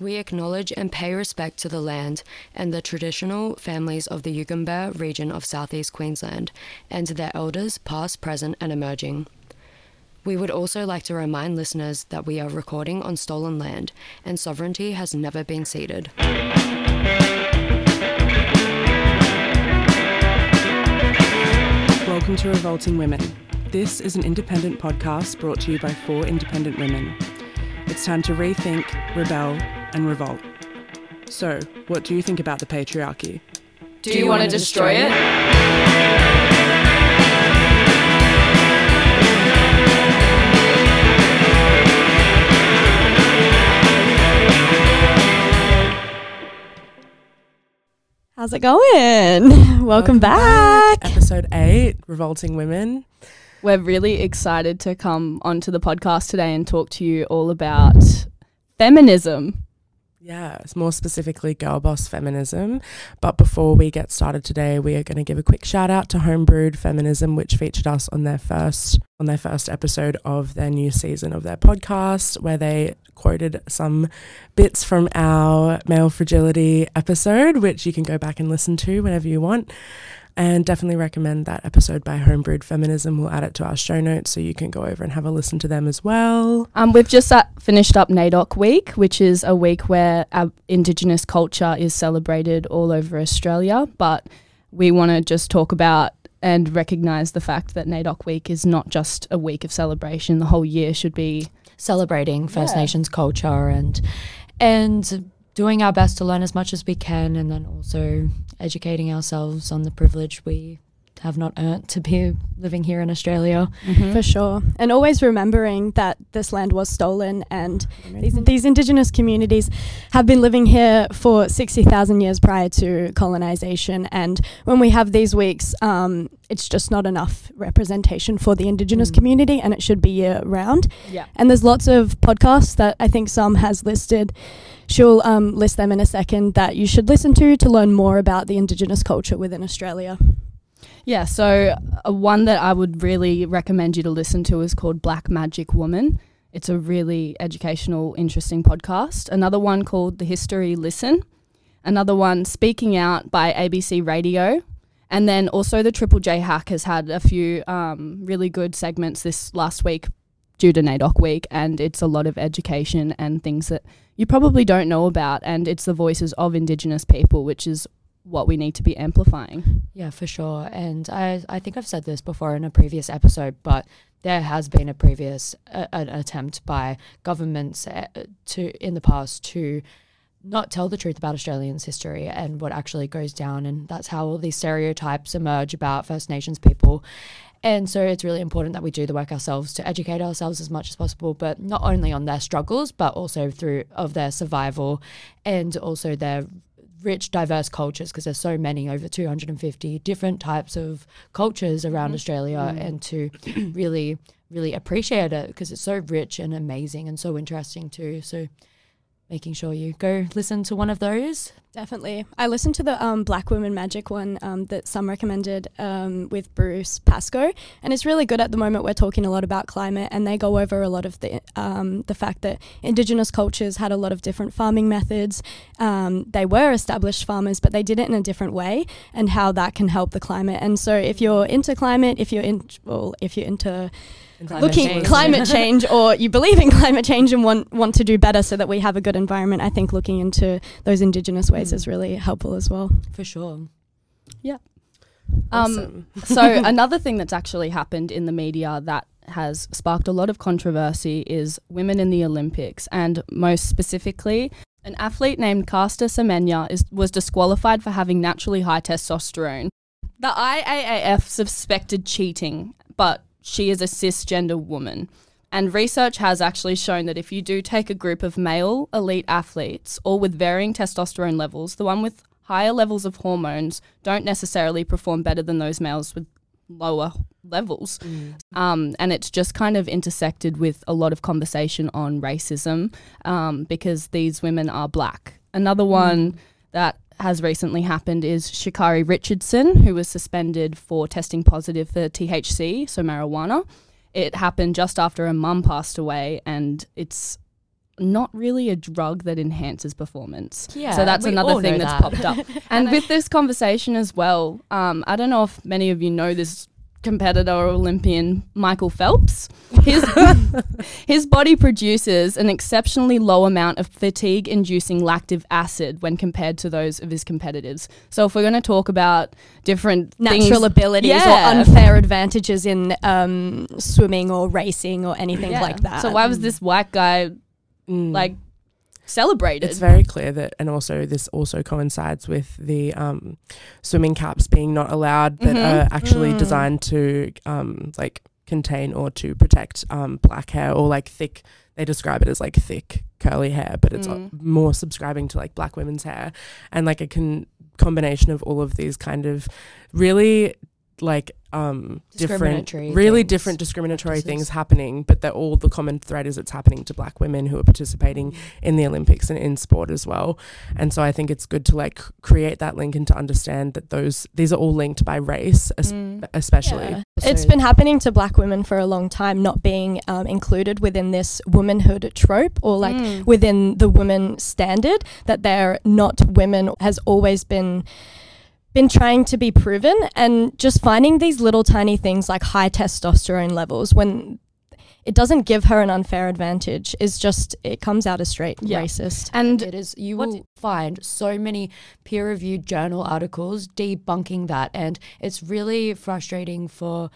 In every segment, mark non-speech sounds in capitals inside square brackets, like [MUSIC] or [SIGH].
We acknowledge and pay respect to the land and the traditional families of the Yugambeh region of southeast Queensland and to their elders, past, present, and emerging. We would also like to remind listeners that we are recording on stolen land and sovereignty has never been ceded. Welcome to Revolting Women. This is an independent podcast brought to you by four independent women. It's time to rethink, rebel, and revolt. So, what do you think about the patriarchy? Do you want to destroy it? How's it going? [LAUGHS] Welcome, back. Episode 8 Revolting Women. We're really excited to come onto the podcast today and talk to you all about feminism. Yeah, it's more specifically girl boss feminism. But before we get started today, we are going to give a quick shout out to Homebrewed Feminism, which featured us on their first on their first episode of their new season of their podcast, where they quoted some bits from our male fragility episode, which you can go back and listen to whenever you want. And definitely recommend that episode by Homebrewed Feminism. We'll add it to our show notes so you can go over and have a listen to them as well. Um, we've just uh, finished up NAIDOC Week, which is a week where our Indigenous culture is celebrated all over Australia. But we want to just talk about and recognise the fact that NAIDOC Week is not just a week of celebration. The whole year should be celebrating First Yeah. Nations culture and and doing our best to learn as much as we can and then also educating ourselves on the privilege we have not earned to be living here in Australia. For sure. And always remembering that this land was stolen and these, these indigenous communities have been living here for 60,000 years prior to colonization. And when we have these weeks, um, it's just not enough representation for the indigenous Mm. community and it should be year round. Yeah. And there's lots of podcasts that I think some has listed. She'll um, list them in a second that you should listen to to learn more about the indigenous culture within Australia. Yeah, so uh, one that I would really recommend you to listen to is called Black Magic Woman. It's a really educational, interesting podcast. Another one called The History Listen. Another one, Speaking Out by ABC Radio. And then also the Triple J Hack has had a few um, really good segments this last week due to NAIDOC week. And it's a lot of education and things that you probably don't know about. And it's the voices of Indigenous people, which is what we need to be amplifying. Yeah, for sure. And I, I think I've said this before in a previous episode, but there has been a previous uh, an attempt by governments uh, to in the past to not tell the truth about Australians' history and what actually goes down, and that's how all these stereotypes emerge about First Nations people. And so it's really important that we do the work ourselves to educate ourselves as much as possible, but not only on their struggles, but also through of their survival and also their rich, diverse cultures because there's so many, over 250 different types of cultures around mm-hmm. Australia, mm. and to [CLEARS THROAT] really, really appreciate it because it's so rich and amazing and so interesting too. So making sure you go listen to one of those. Definitely. I listened to the um, Black Women Magic one um, that some recommended um, with Bruce Pascoe, and it's really good at the moment. We're talking a lot about climate, and they go over a lot of the um, the fact that Indigenous cultures had a lot of different farming methods. Um, they were established farmers, but they did it in a different way, and how that can help the climate. And so, if you're into climate, if you're in, well, if you're into Climate looking change. climate [LAUGHS] change or you believe in climate change and want want to do better so that we have a good environment i think looking into those indigenous ways Mm. is really helpful as well For sure. Yeah. Um, [LAUGHS] so [LAUGHS] another thing that's actually happened in the media that has sparked a lot of controversy is women in the Olympics, and most specifically, an athlete named Caster Semenya is was disqualified for having naturally high testosterone. The IAAF suspected cheating, but she is a cisgender woman. And research has actually shown that if you do take a group of male elite athletes, all with varying testosterone levels, the one with higher levels of hormones don't necessarily perform better than those males with lower levels. Um, and it's just kind of intersected with a lot of conversation on racism um, because these women are black. Another one that has recently happened is Sha'Carri Richardson, who was suspended for testing positive for THC, so marijuana. It happened just after her mum passed away, and it's not really a drug that enhances performance. Yeah, so that's another thing that's that. popped up. [LAUGHS] and with this conversation as well, um, I don't know if many of you know this competitor Olympian Michael Phelps. His [LAUGHS] his body produces an exceptionally low amount of fatigue-inducing lactic acid when compared to those of his competitors. So if we're going to talk about different Natural things, abilities Yeah. or unfair advantages in um, swimming or racing or anything Yeah. like that. So why was this white guy Mm. like celebrated? It's very clear that, and also this also coincides with the um, swimming caps being not allowed that Mhm. are actually Mm. designed to um, like contain or to protect um, black hair or like thick. They describe it as like thick curly hair, but it's uh, Mm. more subscribing to like black women's hair and like a con- combination of all of these kind of really like um different really things, different discriminatory practices. things happening but they're all the common thread is it's happening to black women who are participating in the Olympics and in sport as well. And so I think it's good to like create that link and to understand that those these are all linked by race, es- Mm. especially. Yeah. It's been happening to black women for a long time, not being um, included within this womanhood trope or like Mm. within the woman standard that they're not women has always been been trying to be proven and just finding these little tiny things like high testosterone levels when it doesn't give her an unfair advantage is just it comes out as straight Yeah. racist and It is. You What will find so many peer-reviewed journal articles debunking that, and it's really frustrating for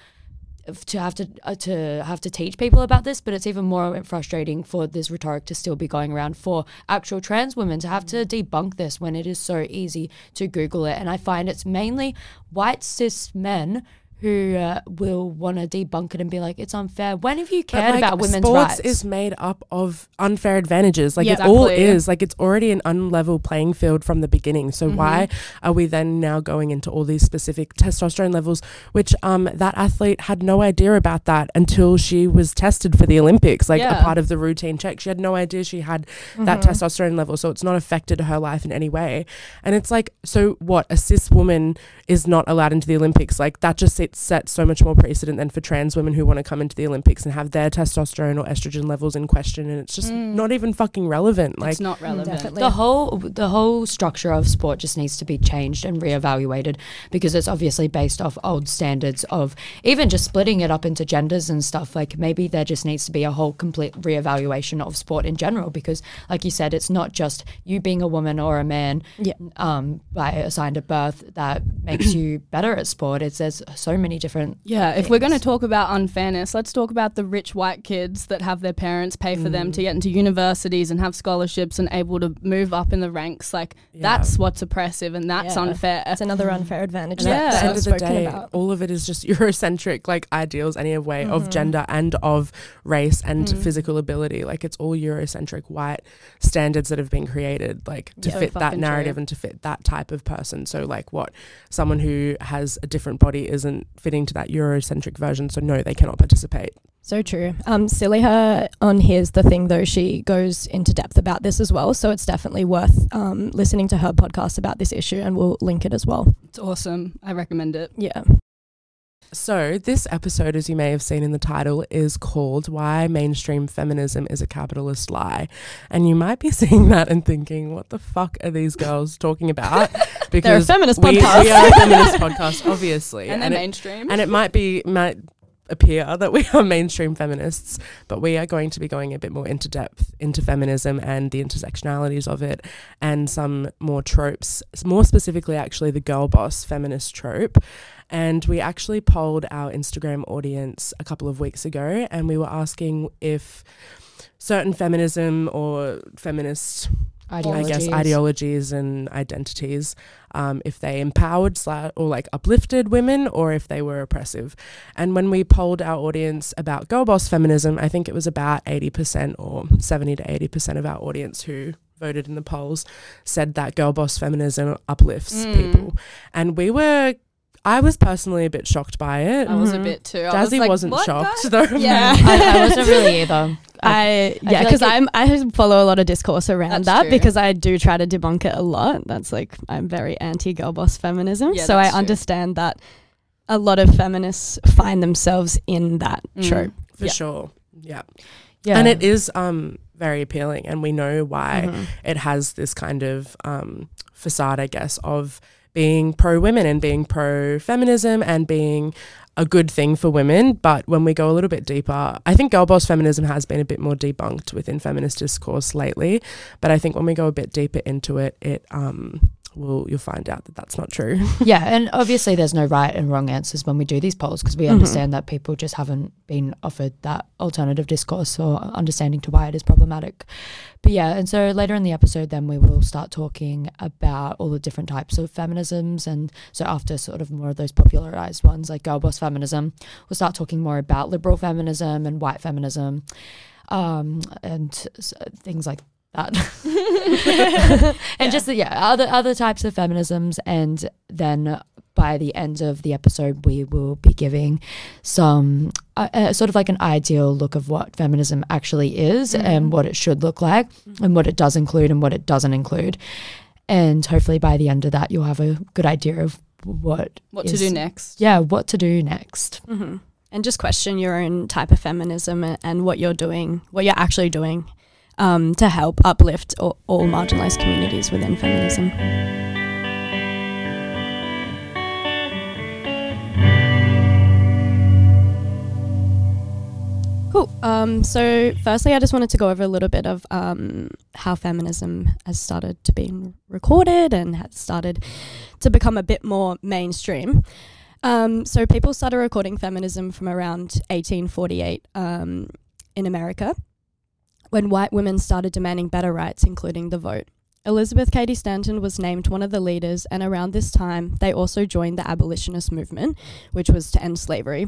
to have to uh, to have to teach people about this. But it's even more frustrating for this rhetoric to still be going around for actual trans women to have to debunk this when it is so easy to Google it. And I find it's mainly white cis men. Who uh, will want to debunk it and be like it's unfair? When have you cared like, about women's sports rights? is made up of unfair advantages. Like Yeah, it all is. Like it's already an unlevel playing field from the beginning. So Mm-hmm. why are we then now going into all these specific testosterone levels, which um that athlete had no idea about that until she was tested for the Olympics, like Yeah. a part of the routine check. She had no idea she had that Mhm. testosterone level, so it's not affected her life in any way. And it's like, so what? A cis woman is not allowed into the Olympics. Like that just sets, sets so much more precedent than for trans women who want to come into the Olympics and have their testosterone or estrogen levels in question, and it's just Mm. not even fucking relevant. Like it's not relevant. definitely. the whole the whole structure of sport just needs to be changed and reevaluated because it's obviously based off old standards of even just splitting it up into genders and stuff like maybe there just needs to be a whole complete reevaluation of sport in general because like you said it's not just you being a woman or a man Yeah. um by assigned at birth that makes you [CLEARS THROAT] better at sport it's there's so many different Yeah, if we're going to talk about unfairness, let's talk about the rich white kids that have their parents pay for them Mm. to get into universities and have scholarships and able to move up in the ranks. Like Yeah. that's what's oppressive and that's Yeah. unfair. it's another unfair advantage And Yeah. at that, the that end of the day, about. all of it is just [LAUGHS] Eurocentric, like ideals, anyway, of Mhm. gender and of race and Mm. physical ability. Like it's all Eurocentric white standards that have been created, like to Yeah, fit that narrative true. and to fit that type of person. So, like, what someone who has a different body isn't fitting to that Eurocentric version. So, no, they cannot participate. So true. Um, Siliha on Here's the Thing, though, she goes into depth about this as well. So it's definitely worth um, listening to her podcast about this issue, and we'll link it as well. It's awesome. I recommend it. Yeah. So, this episode, as you may have seen in the title, is called Why Mainstream Feminism is a Capitalist Lie. And you might be [LAUGHS] seeing that and thinking, what the fuck are these girls talking about? [LAUGHS] They're a feminist we, podcast. we are a feminist [LAUGHS] podcast, obviously. And, they're it, mainstream. and it might be, might appear that we are mainstream feminists, but we are going to be going a bit more into depth into feminism and the intersectionalities of it and some more tropes, more specifically, actually, the girl boss feminist trope. And we actually polled our Instagram audience a couple of weeks ago and we were asking if certain feminism or feminist I guess ideologies and identities, um, if they empowered sla- or like uplifted women or if they were oppressive. And when we polled our audience about girl boss feminism, I think it was about 80% or 70 to 80% of our audience who voted in the polls said that girl boss feminism uplifts Mm. people. And we were, I was personally a bit shocked by it. I was a Mhm. bit too. I was Jazzy like, wasn't shocked guys?" [LAUGHS] though. Yeah. I, I wasn't really either I I yeah, because like I'm I follow a lot of discourse around that true. because I do try to debunk it a lot. That's like I'm very anti girl boss feminism, Yeah, so I true. understand that a lot of feminists find themselves in that Mm. trope. For Yeah. sure. Yeah. yeah And it is um very appealing, and we know why Mhm. it has this kind of um, facade, I guess, of being pro women and being pro feminism and being a good thing for women. But when we go a little bit deeper, I think girl boss feminism has been a bit more debunked within feminist discourse lately. But I think when we go a bit deeper into it, it um, will you'll find out that that's not true. [LAUGHS] yeah, and obviously there's no right and wrong answers when we do these polls because we Mhm. understand that people just haven't been offered that alternative discourse or understanding to why it is problematic. But yeah, and so later in the episode, then we will start talking about all the different types of feminisms. And so after sort of more of those popularized ones like girl boss feminism, we'll start talking more about liberal feminism and white feminism um, and things like that. [LAUGHS] and just yeah, other other types of feminisms, and then by the end of the episode, we will be giving some uh, uh, sort of like an ideal look of what feminism actually is Mhm. and what it should look like, and what it does include and what it doesn't include. And hopefully, by the end of that, you'll have a good idea of what What to do next? Yeah, what to do next. hmm And just question your own type of feminism and what you're doing, what you're actually doing um, to help uplift all, all marginalized communities within feminism. Cool. Um, so, firstly, I just wanted to go over a little bit of um, how feminism has started to be recorded and has started to become a bit more mainstream. Um, so people started recording feminism from around 1848 um, in America, when white women started demanding better rights, including the vote. Elizabeth Cady Stanton was named one of the leaders, and around this time, they also joined the abolitionist movement, which was to end slavery.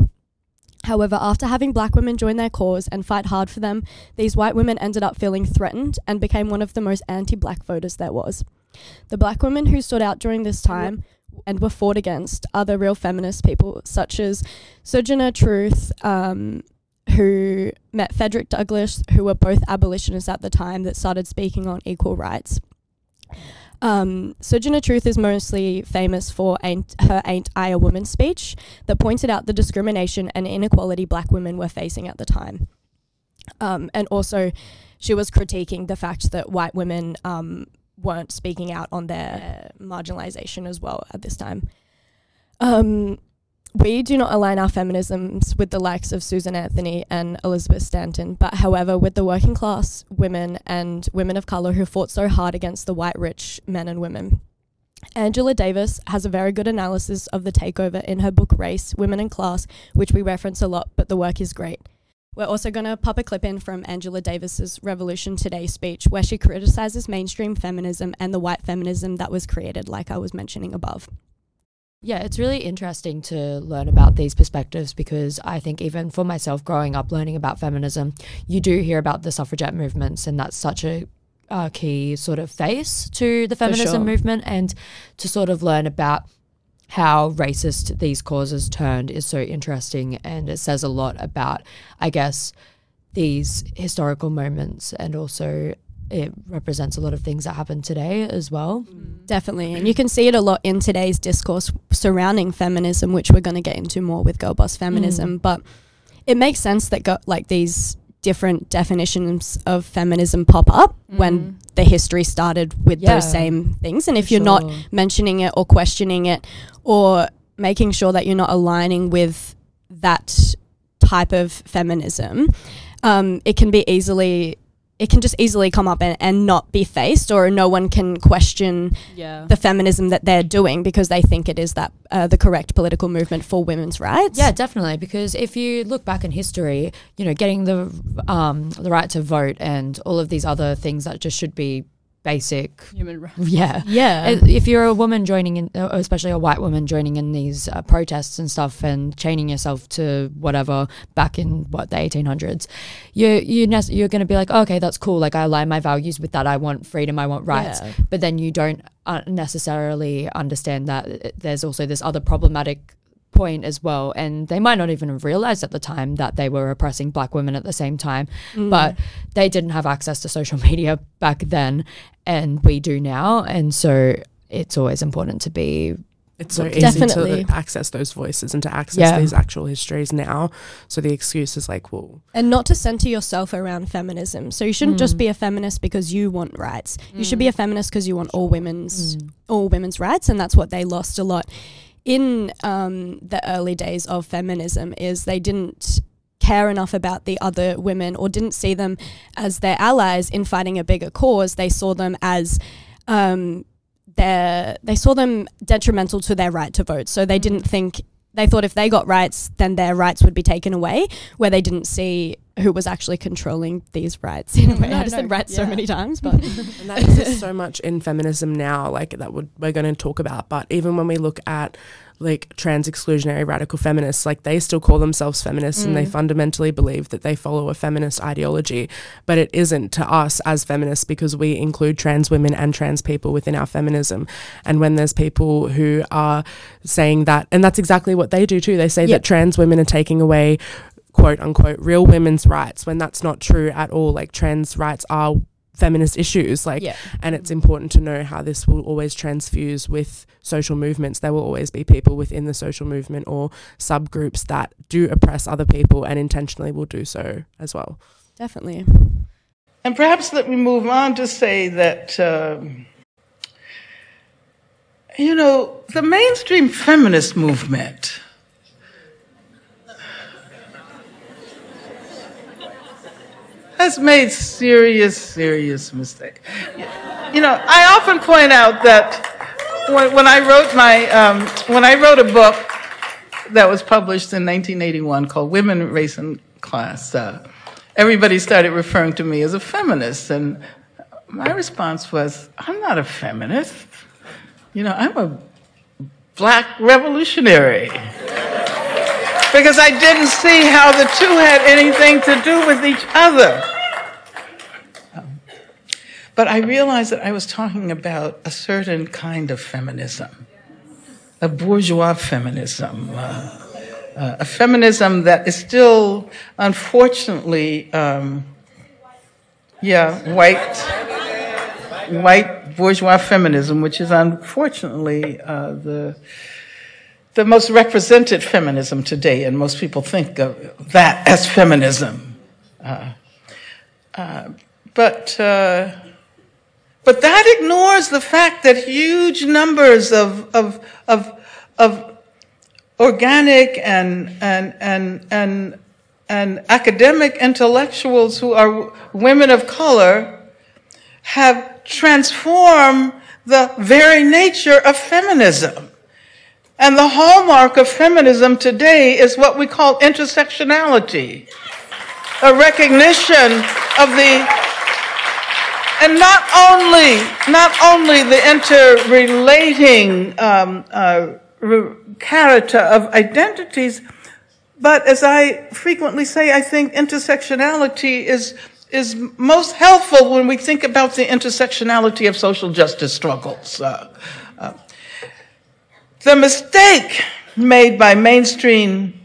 However, after having black women join their cause and fight hard for them, these white women ended up feeling threatened and became one of the most anti black voters there was. The black women who stood out during this time and were fought against other real feminist people, such as Sojourner Truth, um, who met Frederick Douglass, who were both abolitionists at the time that started speaking on equal rights. Um, Sojourner Truth is mostly famous for ain't, her Ain't I a Woman speech that pointed out the discrimination and inequality black women were facing at the time. Um, and also, she was critiquing the fact that white women um, weren't speaking out on their marginalization as well at this time. Um, we do not align our feminisms with the likes of Susan Anthony and Elizabeth Stanton, but however, with the working class women and women of colour who fought so hard against the white rich men and women. Angela Davis has a very good analysis of the takeover in her book Race, Women and Class, which we reference a lot, but the work is great. We're also going to pop a clip in from Angela Davis's Revolution Today speech, where she criticizes mainstream feminism and the white feminism that was created, like I was mentioning above. Yeah, it's really interesting to learn about these perspectives because I think even for myself growing up learning about feminism, you do hear about the suffragette movements and that's such a uh, key sort of face to the feminism sure. movement and to sort of learn about how racist these causes turned is so interesting and it says a lot about I guess these historical moments and also it represents a lot of things that happen today as well. Mm. Definitely. And you can see it a lot in today's discourse surrounding feminism, which we're going to get into more with girl boss feminism. Mm. But it makes sense that go- like these different definitions of feminism pop up when mm. the history started with Yeah. those same things. And if For you're not mentioning it or questioning it or making sure that you're not aligning with that type of feminism, um, it can be easily it can just easily come up and, and not be faced or no one can question Yeah. the feminism that they're doing because they think it is that uh, the correct political movement for women's rights. Yeah, definitely. Because if you look back in history, you know, getting the um, the right to vote and all of these other things that just should be basic. Human rights. [LAUGHS] Yeah. Yeah. If you're a woman joining in, uh, especially a white woman joining in these uh, protests and stuff, and chaining yourself to whatever back in what the 1800s, you you nec- you're going to be like, oh, okay, that's cool. Like I align my values with that. I want freedom. I want rights. Yeah. But then you don't uh, necessarily understand that uh, there's also this other problematic point as well and they might not even have realized at the time that they were oppressing black women at the same time Mm. but they didn't have access to social [LAUGHS] media back then and we do now and so it's always important to be It's so Look, easy Definitely. to access those voices and to access Yeah. these actual histories now. So the excuse is like, well, and not to center yourself around feminism. So you shouldn't just Mm. be a feminist because you want rights. You should be a feminist because you want all women's Mm. all women's rights, and that's what they lost a lot in um, the early days of feminism. Is they didn't care enough about the other women or didn't see them as their allies in fighting a bigger cause. They saw them as um, their they saw them detrimental to their right to vote. So they didn't think they thought if they got rights, then their rights would be taken away. Where they didn't see who was actually controlling these rights. In a way, No, I just said no, rights so many times, but [LAUGHS] and that exists so much in feminism now, like that would, we're going to talk about. But even when we look at like trans exclusionary radical feminists, like they still call themselves feminists and they Mm. fundamentally believe that they follow a feminist ideology. But it isn't to us as feminists because we include trans women and trans people within our feminism. And when there's people who are saying that, and that's exactly what they do too, they say Yep. that trans women are taking away quote unquote real women's rights when that's not true at all. Like trans rights are feminist issues. Like yeah. and it's important to know how this will always transfuse with social movements. There will always be people within the social movement or subgroups that do oppress other people and intentionally will do so as well. Definitely. And perhaps let me move on to say that, um, you know, the mainstream feminist movement has made serious, serious mistake. You know, I often point out that when, when I wrote my, um, when I wrote a book that was published in 1981 called Women, Race, and Class, uh, everybody started referring to me as a feminist. And my response was, I'm not a feminist. You know, I'm a black revolutionary. because I didn't see how the two had anything to do with each other. But I realized that I was talking about a certain kind of feminism, a bourgeois feminism, uh, uh, a feminism that is still, unfortunately, um, yeah, white, white bourgeois feminism, which is unfortunately uh, the the most represented feminism today, and most people think of that as feminism. Uh, uh, but uh, but that ignores the fact that huge numbers of of of, of organic and and and and and academic intellectuals who are women of color have transformed the very nature of feminism. And the hallmark of feminism today is what we call intersectionality, a recognition of the and not only not only the interrelating um, uh, character of identities, but as I frequently say, I think intersectionality is is most helpful when we think about the intersectionality of social justice struggles. Uh, uh, the mistake made by mainstream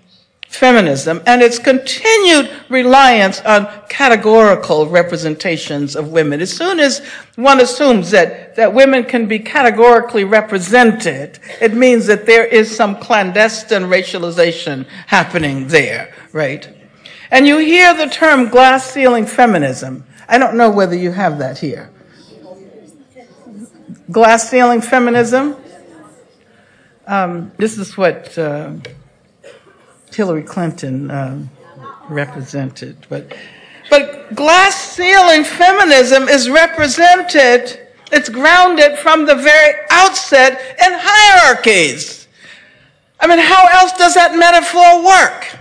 feminism and its continued reliance on categorical representations of women. As soon as one assumes that, that women can be categorically represented, it means that there is some clandestine racialization happening there, right? And you hear the term glass ceiling feminism. I don't know whether you have that here. Glass ceiling feminism. Um, this is what uh, Hillary Clinton um, represented. But, but glass ceiling feminism is represented, it's grounded from the very outset in hierarchies. I mean, how else does that metaphor work?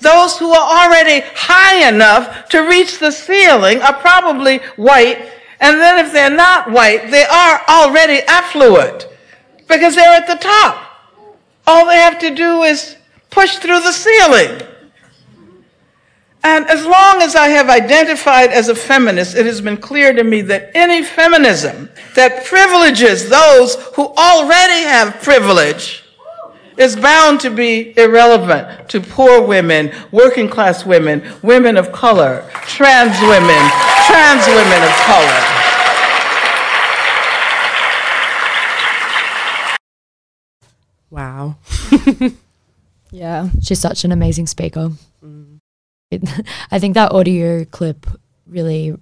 Those who are already high enough to reach the ceiling are probably white, and then if they're not white, they are already affluent because they're at the top. All they have to do is push through the ceiling. And as long as I have identified as a feminist, it has been clear to me that any feminism that privileges those who already have privilege is bound to be irrelevant to poor women, working class women, women of color, trans women, trans women of color. Wow. [LAUGHS] Yeah. She's such an amazing speaker. It, [LAUGHS] I think that audio clip really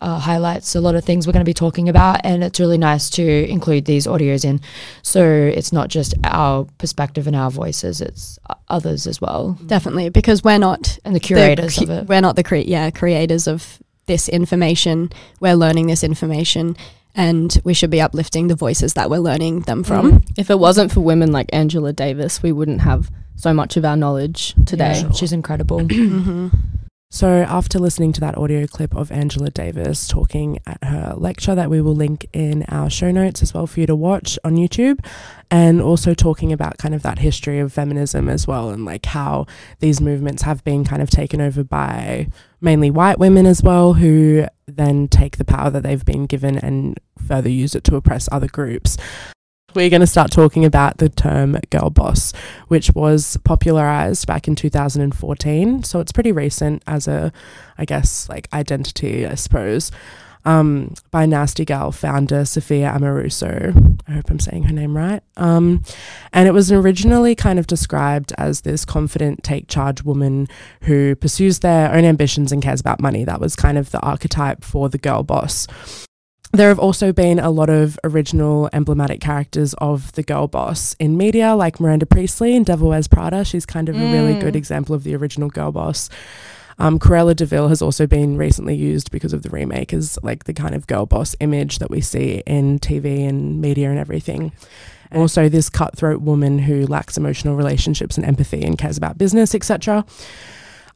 uh, highlights a lot of things we're going to be talking about, and it's really nice to include these audios in. So it's not just our perspective and our voices; it's others as well, Definitely, because we're not and the curators the, of it. We're not the cre- yeah creators of this information. We're learning this information, and we should be uplifting the voices that we're learning them from. If it wasn't for women like Angela Davis, we wouldn't have so much of our knowledge today. Yeah, she's incredible. [CLEARS THROAT] Mm-hmm. So, after listening to that audio clip of Angela Davis talking at her lecture, that we will link in our show notes as well for you to watch on YouTube, and also talking about kind of that history of feminism as well, and like how these movements have been kind of taken over by mainly white women as well, who then take the power that they've been given and further use it to oppress other groups. We're going to start talking about the term girl boss, which was popularized back in 2014. So it's pretty recent as a, I guess, like identity, I suppose, um, by Nasty Gal founder Sophia Amoruso. I hope I'm saying her name right. Um, and it was originally kind of described as this confident, take charge woman who pursues their own ambitions and cares about money. That was kind of the archetype for the girl boss. There have also been a lot of original emblematic characters of the girl boss in media, like Miranda Priestly in Devil Wears Prada. She's kind of a really good Mm. example of the original girl boss. Um, Cruella de Vil has also been recently used because of the remake as like the kind of girl boss image that we see in TV and media and everything. And also, this cutthroat woman who lacks emotional relationships and empathy and cares about business, etc.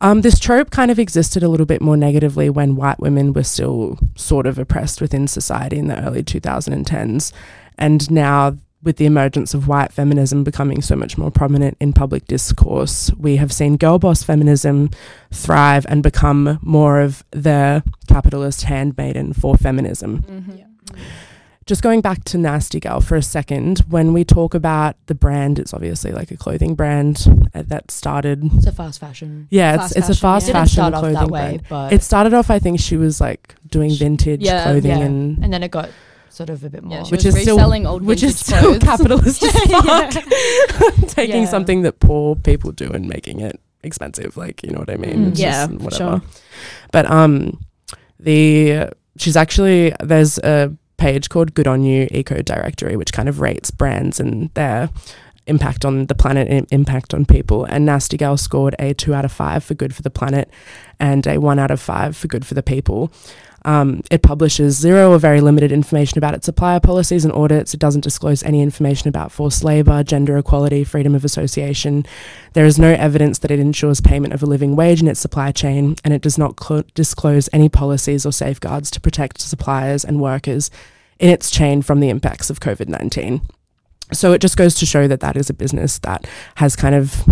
Um, this trope kind of existed a little bit more negatively when white women were still sort of oppressed within society in the early 2010s. And now, with the emergence of white feminism becoming so much more prominent in public discourse, we have seen girl boss feminism thrive and become more of the capitalist handmaiden for feminism. Mm-hmm. Just going back to Nasty Gal for a second, when we talk about the brand, it's obviously like a clothing brand uh, that started. It's a fast fashion. Yeah, Fast it's, it's a fast yeah. Didn't fashion start off clothing that way, brand. but It started off, I think she was like doing vintage Yeah, clothing yeah. and and then it got sort of a bit more. Yeah, she Which was is still- old which is vintage still clothes. capitalist [LAUGHS] as fuck. [LAUGHS] Taking Yeah. something that poor people do and making it expensive, like you know what I mean? Mm. Yeah, whatever. sure. But um, the she's actually there's a page called Good on You Eco Directory, which kind of rates brands and their impact on the planet and impact on people. And Nasty Gal scored a two out of five for good for the planet and a one out of five for good for the people. Um, it publishes zero or very limited information about its supplier policies and audits. It doesn't disclose any information about forced labour, gender equality, freedom of association. There is no evidence that it ensures payment of a living wage in its supply chain, and it does not clo- disclose any policies or safeguards to protect suppliers and workers in its chain from the impacts of COVID 19. So it just goes to show that that is a business that has kind of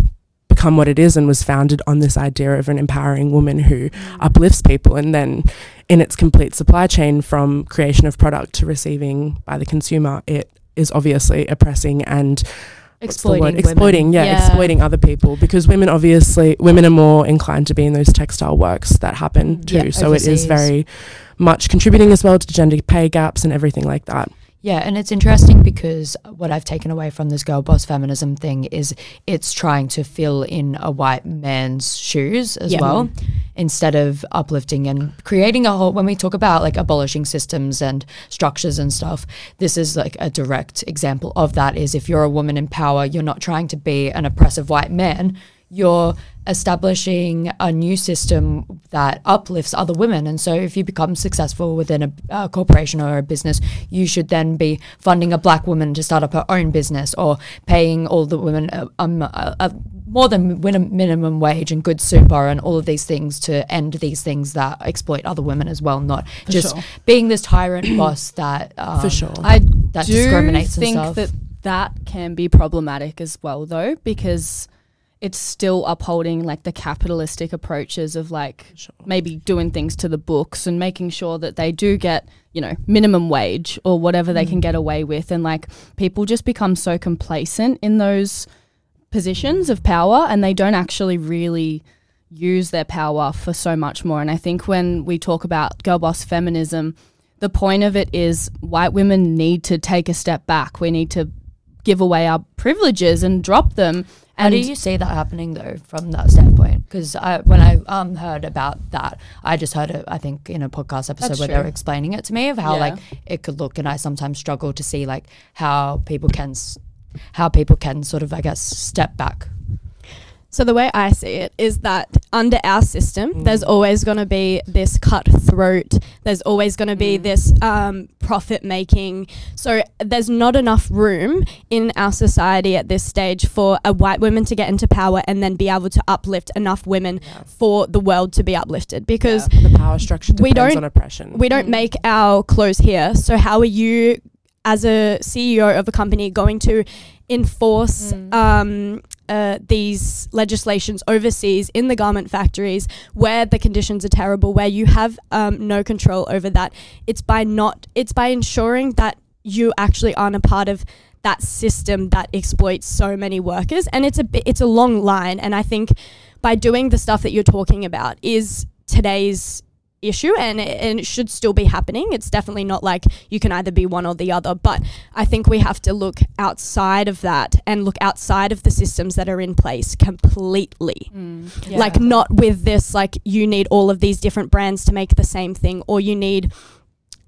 become what it is and was founded on this idea of an empowering woman who uplifts people and then in its complete supply chain from creation of product to receiving by the consumer it is obviously oppressing and what's the word? exploiting exploiting yeah, Yeah. exploiting other people because women obviously women are more inclined to be in those textile works that happen mm, too Yeah, so it is very much contributing as well to gender pay gaps and everything like that Yeah, and it's interesting because what I've taken away from this girl boss feminism thing is it's trying to fill in a white man's shoes as Yeah. well instead of uplifting and creating a whole when we talk about like abolishing systems and structures and stuff this is like a direct example of that is if you're a woman in power you're not trying to be an oppressive white man you're establishing a new system that uplifts other women. And so, if you become successful within a, a corporation or a business, you should then be funding a black woman to start up her own business or paying all the women um, uh, uh, more than min- minimum wage and good super and all of these things to end these things that exploit other women as well, not just sure. being this tyrant [CLEARS THROAT] boss that um, for sure I that do discriminates and think stuff. that that can be problematic as well, though, because it's still upholding like the capitalistic approaches of like Sure. maybe doing things to the books and making sure that they do get you know minimum wage or whatever they can mm. get away with and like people just become so complacent in those positions of power and they don't actually really use their power for so much more and i think when we talk about girl boss feminism the point of it is white women need to take a step back we need to give away our privileges and drop them. How do you see that happening though, from that standpoint? Because I, when I um heard about that, I just heard it. I think in a podcast episode where they were explaining it to me of how Yeah. like it could look, and I sometimes struggle to see like how people can, s- how people can sort of I guess step back. So the way I see it is that under our system, Mm. there's always going to be this cutthroat. There's always going to be Mm. this um, profit making. So there's not enough room in our society at this stage for a white woman to get into power and then be able to uplift enough women for the world to be uplifted. Because the power structure We depends don't- on oppression. we don't Mm. make our clothes here. So how are you, as a CEO of a company, going to enforce Mm. um, uh, these legislations overseas in the garment factories where the conditions are terrible, where you have um, no control over that? It's by not. It's by ensuring that you actually aren't a part of that system that exploits so many workers, and it's a it's a long line. And I think by doing the stuff that you're talking about is today's issue and it, and it should still be happening. It's definitely not like you can either be one or the other, but I think we have to look outside of that and look outside of the systems that are in place completely. Mm, Like not with this like you need all of these different brands to make the same thing or you need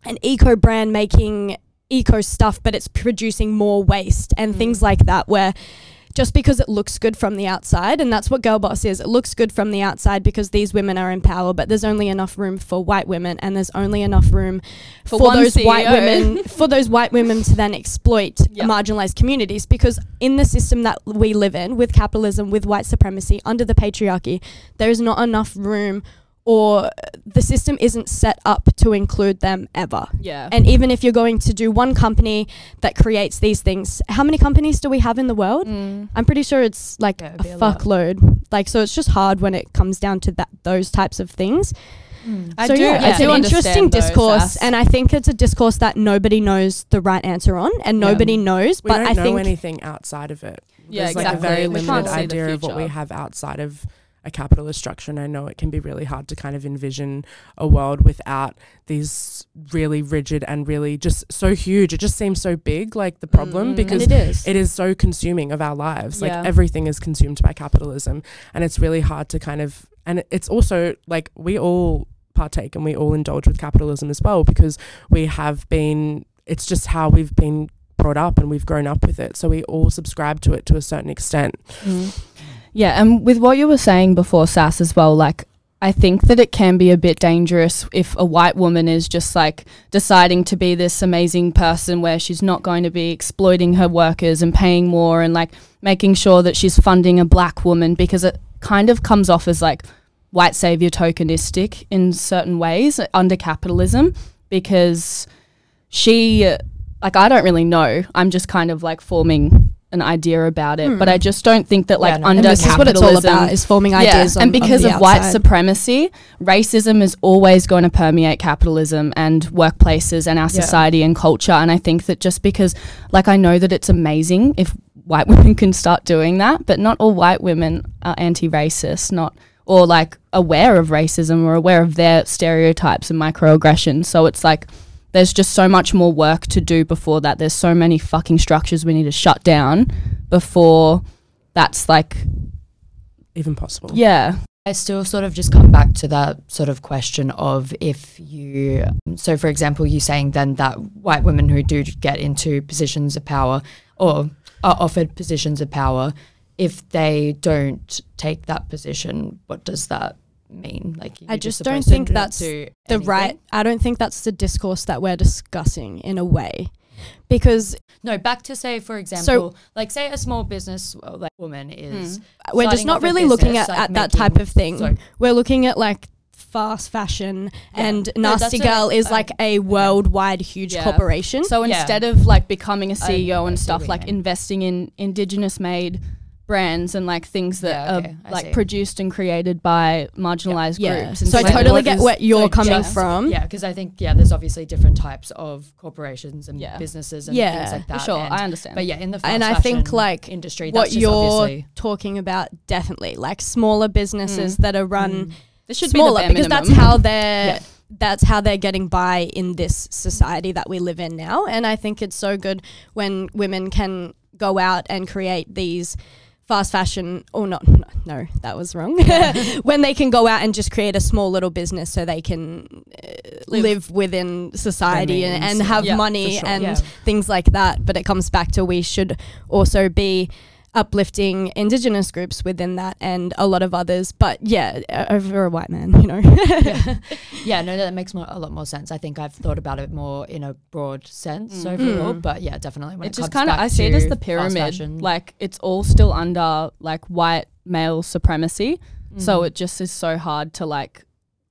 an eco brand making eco stuff but it's producing more waste and Mm. things like that where just because it looks good from the outside and that's what girl boss is it looks good from the outside because these women are in power but there's only enough room for white women and there's only enough room For for, those white women [LAUGHS] for those white women to then exploit Yeah. marginalized communities because in the system that we live in with capitalism with white supremacy under the patriarchy there is not enough room or the system isn't set up to include them ever yeah. and even if you're going to do one company that creates these things how many companies do we have in the world Mm. i'm pretty sure it's like Yeah, a be a fuckload like so it's just hard when it comes down to that those types of things I so do- yeah, I it's do an interesting understand those, discourse, and I think it's a discourse that nobody knows the right answer on, and Yeah. nobody knows. we but don't I know think anything outside of it. Yeah, There's like a exactly. very We limited can't see the idea of what we have outside of a capitalist structure. And I know it can be really hard to kind of envision a world without these really rigid and really just so huge. It just seems so big, like the problem, Mm. because it is. it is so consuming of our lives. Like Yeah. everything is consumed by capitalism, and it's really hard to kind of. And it's also like we all partake and we all indulge with capitalism as well because we have been. It's just how we've been brought up and we've grown up with it. So we all subscribe to it to a certain extent. Yeah, and with what you were saying before, Sass, as well, like, I think that it can be a bit dangerous if a white woman is just like deciding to be this amazing person where she's not going to be exploiting her workers and paying more and like making sure that she's funding a black woman because it kind of comes off as like white savior tokenistic in certain ways under capitalism because she like I don't really know. I'm just kind of like forming an idea about it, but hmm. I just don't think that like Yeah, no. under and this is what it's all about: is forming ideas. on- and because on of the white supremacy, racism is always going to permeate capitalism and workplaces and our Yeah. society and culture. And I think that just because, like, I know that it's amazing if white [LAUGHS] women can start doing that, but not all white women are anti-racist, not or like aware of racism or aware of their stereotypes and microaggressions. So it's like there's just so much more work to do before that. There's so many fucking structures we need to shut down before that's like Even possible. yeah. I still sort of just come back to that sort of question of if you, so for example, you saying then that white women who do get into positions of power or are offered positions of power, if they don't take that position, what does that mean? Like, I you're just supposed don't think that's do the right. I don't think that's the discourse that we're discussing in a way, because No, back to say, for example, like say a small business well, like woman is. we're just not off a really looking at, like at that type of thing. sorry. We're looking at like fast fashion Yeah. and No, that's Nasty a- Girl is uh, like a worldwide huge Yeah. corporation. So Yeah. instead of like becoming a CEO I and stuff, like mean. investing in indigenous made brands and like things that Yeah, okay, are I like see. produced and created by marginalized yeah. groups. and So I totally get where you're coming just- from. Yeah, because I think yeah, there's obviously different types of corporations and Yeah. businesses and Yeah, things like For that. sure, and- I understand. But yeah, in the fast And I think fashion like industry, what that's just you're obviously talking about definitely like smaller businesses that are run Mm. this should smaller be the bare because that's minimum. how they're Yeah. that's how they're getting by in this society that we live in now and i think it's so good when women can go out and create these fast fashion or not no, no that was wrong [LAUGHS] when they can go out and just create a small little business so they can uh, live. Live. within society and, and have yeah, money sure. and Yeah. things like that but it comes back to we should also be uplifting indigenous groups within that and a lot of others but yeah uh, over a white man you know yeah. yeah, no, that makes more, a lot more sense. I think I've thought about it more in a broad sense overall, but yeah, definitely when It's it just comes kind of I see it as the pyramid. Like it's all still under like white male supremacy. So Mhm. it just is so hard to like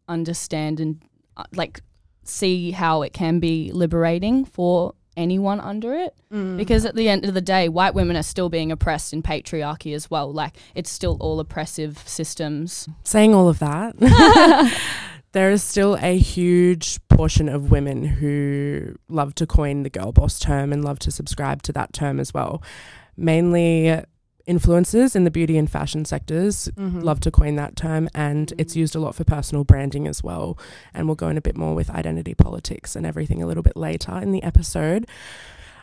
understand and uh, like see how it can be liberating for anyone under it Mm. because at the end of the day white women are still being oppressed in patriarchy as well like it's still all oppressive systems Saying all of that, [LAUGHS] [LAUGHS] there is still a huge portion of women who love to coin the girl boss term and love to subscribe to that term as well. Mainly influencers in the beauty and fashion sectors Mhm. love to coin that term and it's used a lot for personal branding as well. And we'll go in a bit more with identity politics and everything a little bit later in the episode.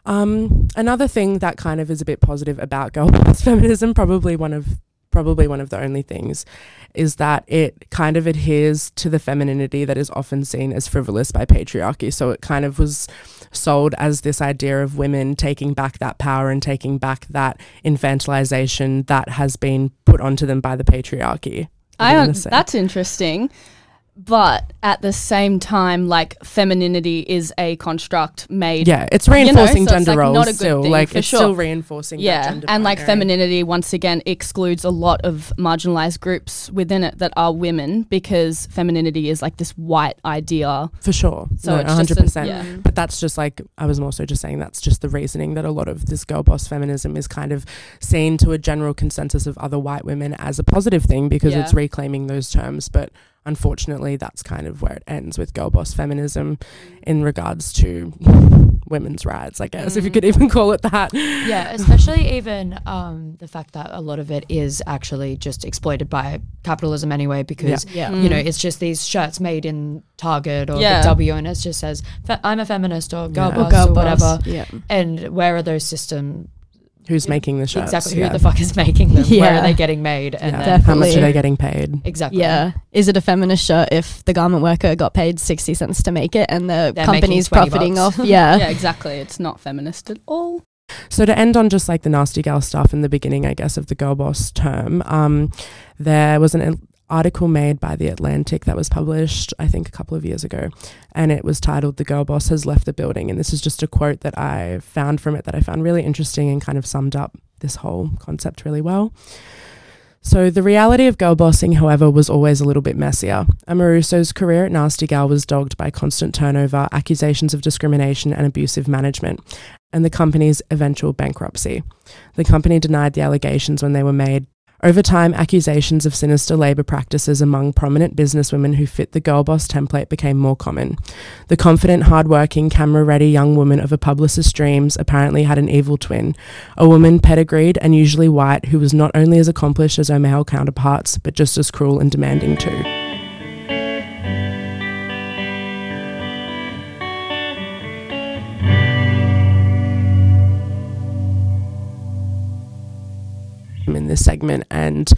Um, another thing that kind of is a bit positive about girl [LAUGHS] boss feminism probably one of probably one of the only things is that it kind of adheres to the femininity that is often seen as frivolous by patriarchy. So it kind of was sold as this idea of women taking back that power and taking back that infantilization that has been put onto them by the patriarchy. I I'm don't, gonna say. that's interesting. But at the same time, like femininity is a construct made. yeah, it's know, reinforcing so it's, gender like, roles not a good still. thing, like for it's sure. still reinforcing. that Yeah, and like binary. femininity once again excludes a lot of marginalized groups within it that are women because femininity is like this white idea. for sure. So one hundred percent. But that's just like I was more so just saying that's just the reasoning that a lot of this girl boss feminism is kind of seen to a general consensus of other white women as a positive thing because Yeah. it's reclaiming those terms. But unfortunately, that's kind of where it ends with girl boss feminism in regards to [LAUGHS] women's rights, I guess, if you Mm. could even call it that. yeah, [LAUGHS] especially even um, the fact that a lot of it is actually just exploited by capitalism anyway, because yeah you know it's just these shirts made in Target or Yeah. the W, and it just says "I'm a feminist" or "Girl Yeah. boss" Or or, girl boss, whatever. yeah And where are those systems? Who's making the shirts? exactly yeah. who the fuck is making them? Where are they getting made? And Yeah. then How much are they getting paid? exactly, Yeah. Is it a feminist shirt if the garment worker got paid 60 cents to make it and the They're company's profiting bucks. off? [LAUGHS] Yeah. yeah, exactly. It's not feminist at all. So to end on just like the nasty gal stuff in the beginning, I guess, of the girl boss term, um, there was an al- article made by the Atlantic that was published, I think, a couple of years ago, and it was titled "The Girl Boss Has Left the Building." And this is just a quote that I found from it that I found really interesting and kind of summed up this whole concept really well. So the reality of girl bossing, however, was always a little bit messier. Amoruso's career at Nasty Gal was dogged by constant turnover, accusations of discrimination, and abusive management, and the company's eventual bankruptcy. The company denied the allegations when they were made. Over time, accusations of sinister labour practices among prominent businesswomen who fit the girl boss template became more common. The confident, hard-working, camera-ready young woman of a publicist's dreams apparently had an evil twin, a woman pedigreed and usually white who was not only as accomplished as her male counterparts, but just as cruel and demanding too. This segment and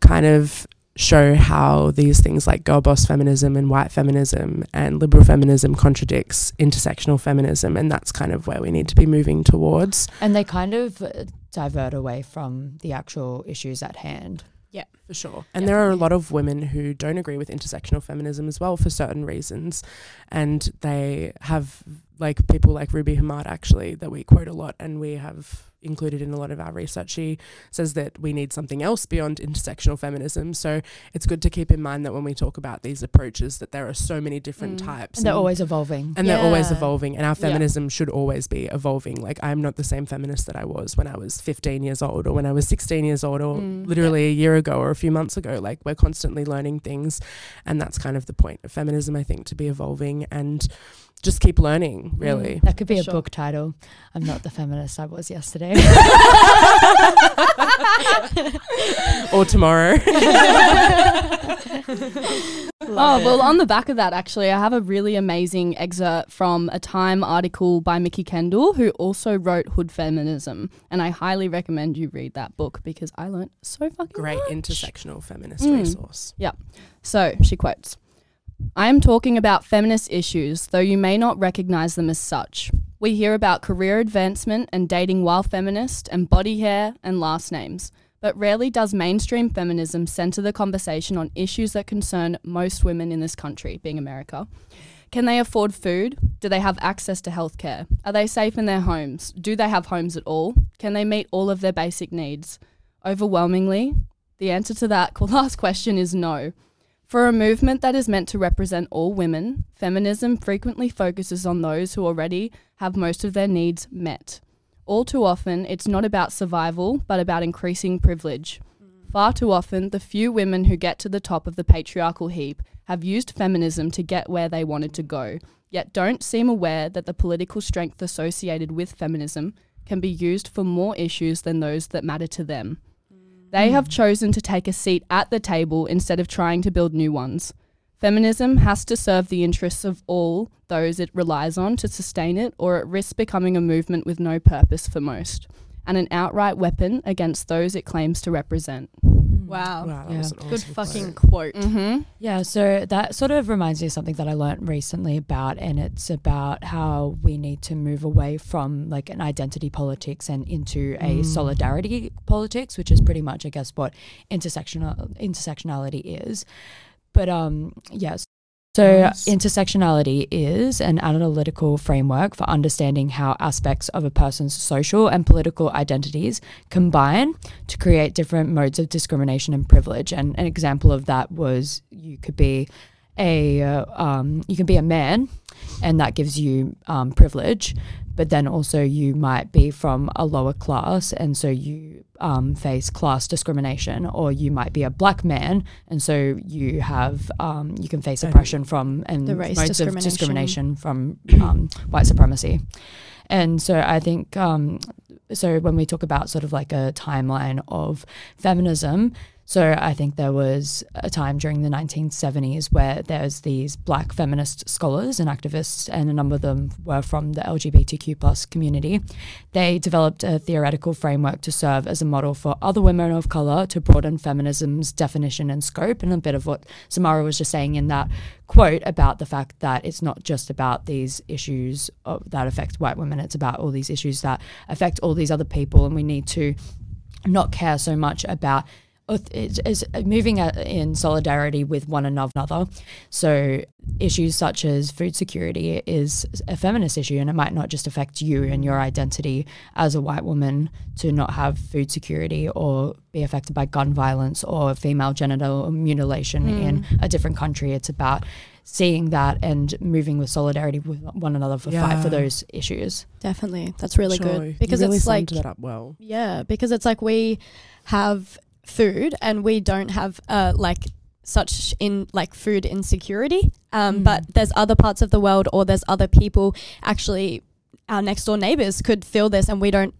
kind of show how these things like girl boss feminism and white feminism and liberal feminism contradicts intersectional feminism and that's kind of where we need to be moving towards. And they kind of uh, divert away from the actual issues at hand. Yeah for sure. And there are a lot of women who don't agree with intersectional feminism as well for certain reasons. And they have like people like ruby hamad actually that we quote a lot and we have included in a lot of our research she says that we need something else beyond intersectional feminism so it's good to keep in mind that when we talk about these approaches that there are so many different Mm. types And they're and- always evolving. and they're always evolving and our Yeah. feminism should always be evolving like i'm not the same feminist that i was when i was 15 years old or when i was 16 years old or Mm. literally a year ago or a few months ago like we're constantly learning things and that's kind of the point of feminism i think to be evolving and just keep learning really That could be For a sure. book title. I'm not the feminist I was yesterday. [LAUGHS] or tomorrow. [LAUGHS] oh, well, on the back of that, actually, I have a really amazing excerpt from a Time article by Mikki Kendall, who also wrote Hood Feminism. And I highly recommend you read that book because I learned so fucking Great much. intersectional feminist Mm. resource. Yeah. So she quotes I am talking about feminist issues, though you may not recognize them as such. We hear about career advancement and dating while feminist, and body hair and last names. But rarely does mainstream feminism center the conversation on issues that concern most women in this country, being America. Can they afford food? Do they have access to healthcare? Are they safe in their homes? Do they have homes at all? Can they meet all of their basic needs? Overwhelmingly, the answer to that [LAUGHS] last question is no. For a movement that is meant to represent all women, feminism frequently focuses on those who already have most of their needs met. All too often, it's not about survival, but about increasing privilege. Mm. Far too often, the few women who get to the top of the patriarchal heap have used feminism to get where they wanted to go, yet don't seem aware that the political strength associated with feminism can be used for more issues than those that matter to them. They hmm. have chosen to take a seat at the table instead of trying to build new ones. Feminism has to serve the interests of all those it relies on to sustain it, or it risks becoming a movement with no purpose for most, and an outright weapon against those it claims to represent. Wow. Wow, that Yeah. was an Good awesome fucking quote. quote. Mm-hmm. Yeah, so that sort of reminds me of something that I learned recently about, and it's about how we need to move away from like an identity politics and into a Mm. solidarity politics, which is pretty much, I guess, what intersectional intersectionality is. But um, yes. So Nice. intersectionality is an analytical framework for understanding how aspects of a person's social and political identities combine to create different modes of discrimination and privilege. And an example of that was you could be a uh, um, you can be a man, and that gives you um, privilege. But then also you might be from a lower class, and so you um, face class discrimination, or you might be a black man, and so you have um, you can face oppression from and The race modes of discrimination. discrimination from um, white supremacy. And so I think um, so when we talk about sort of like a timeline of feminism, so I think there was a time during the 1970s where there's these black feminist scholars and activists, and a number of them were from the LGBTQ plus community. They developed a theoretical framework to serve as a model for other women of color to broaden feminism's definition and scope, and a bit of what Samara was just saying in that quote about the fact that it's not just about these issues of, that affect white women; it's about all these issues that affect all these other people, and we need to not care so much about uth- it's, it's moving in solidarity with one another. So issues such as food security is a feminist issue, and it might not just affect you and your identity as a white woman to not have food security or be affected by gun violence or female genital mutilation hmm. in a different country. It's about seeing that and moving with solidarity with one another for fight for those issues. Definitely. That's really Sure. good. Because you really it's like that up well. Yeah, because it's like we have food and we don't have uh like such in like food insecurity. Um, Mm. but there's other parts of the world or there's other people actually our next door neighbors could feel this and we don't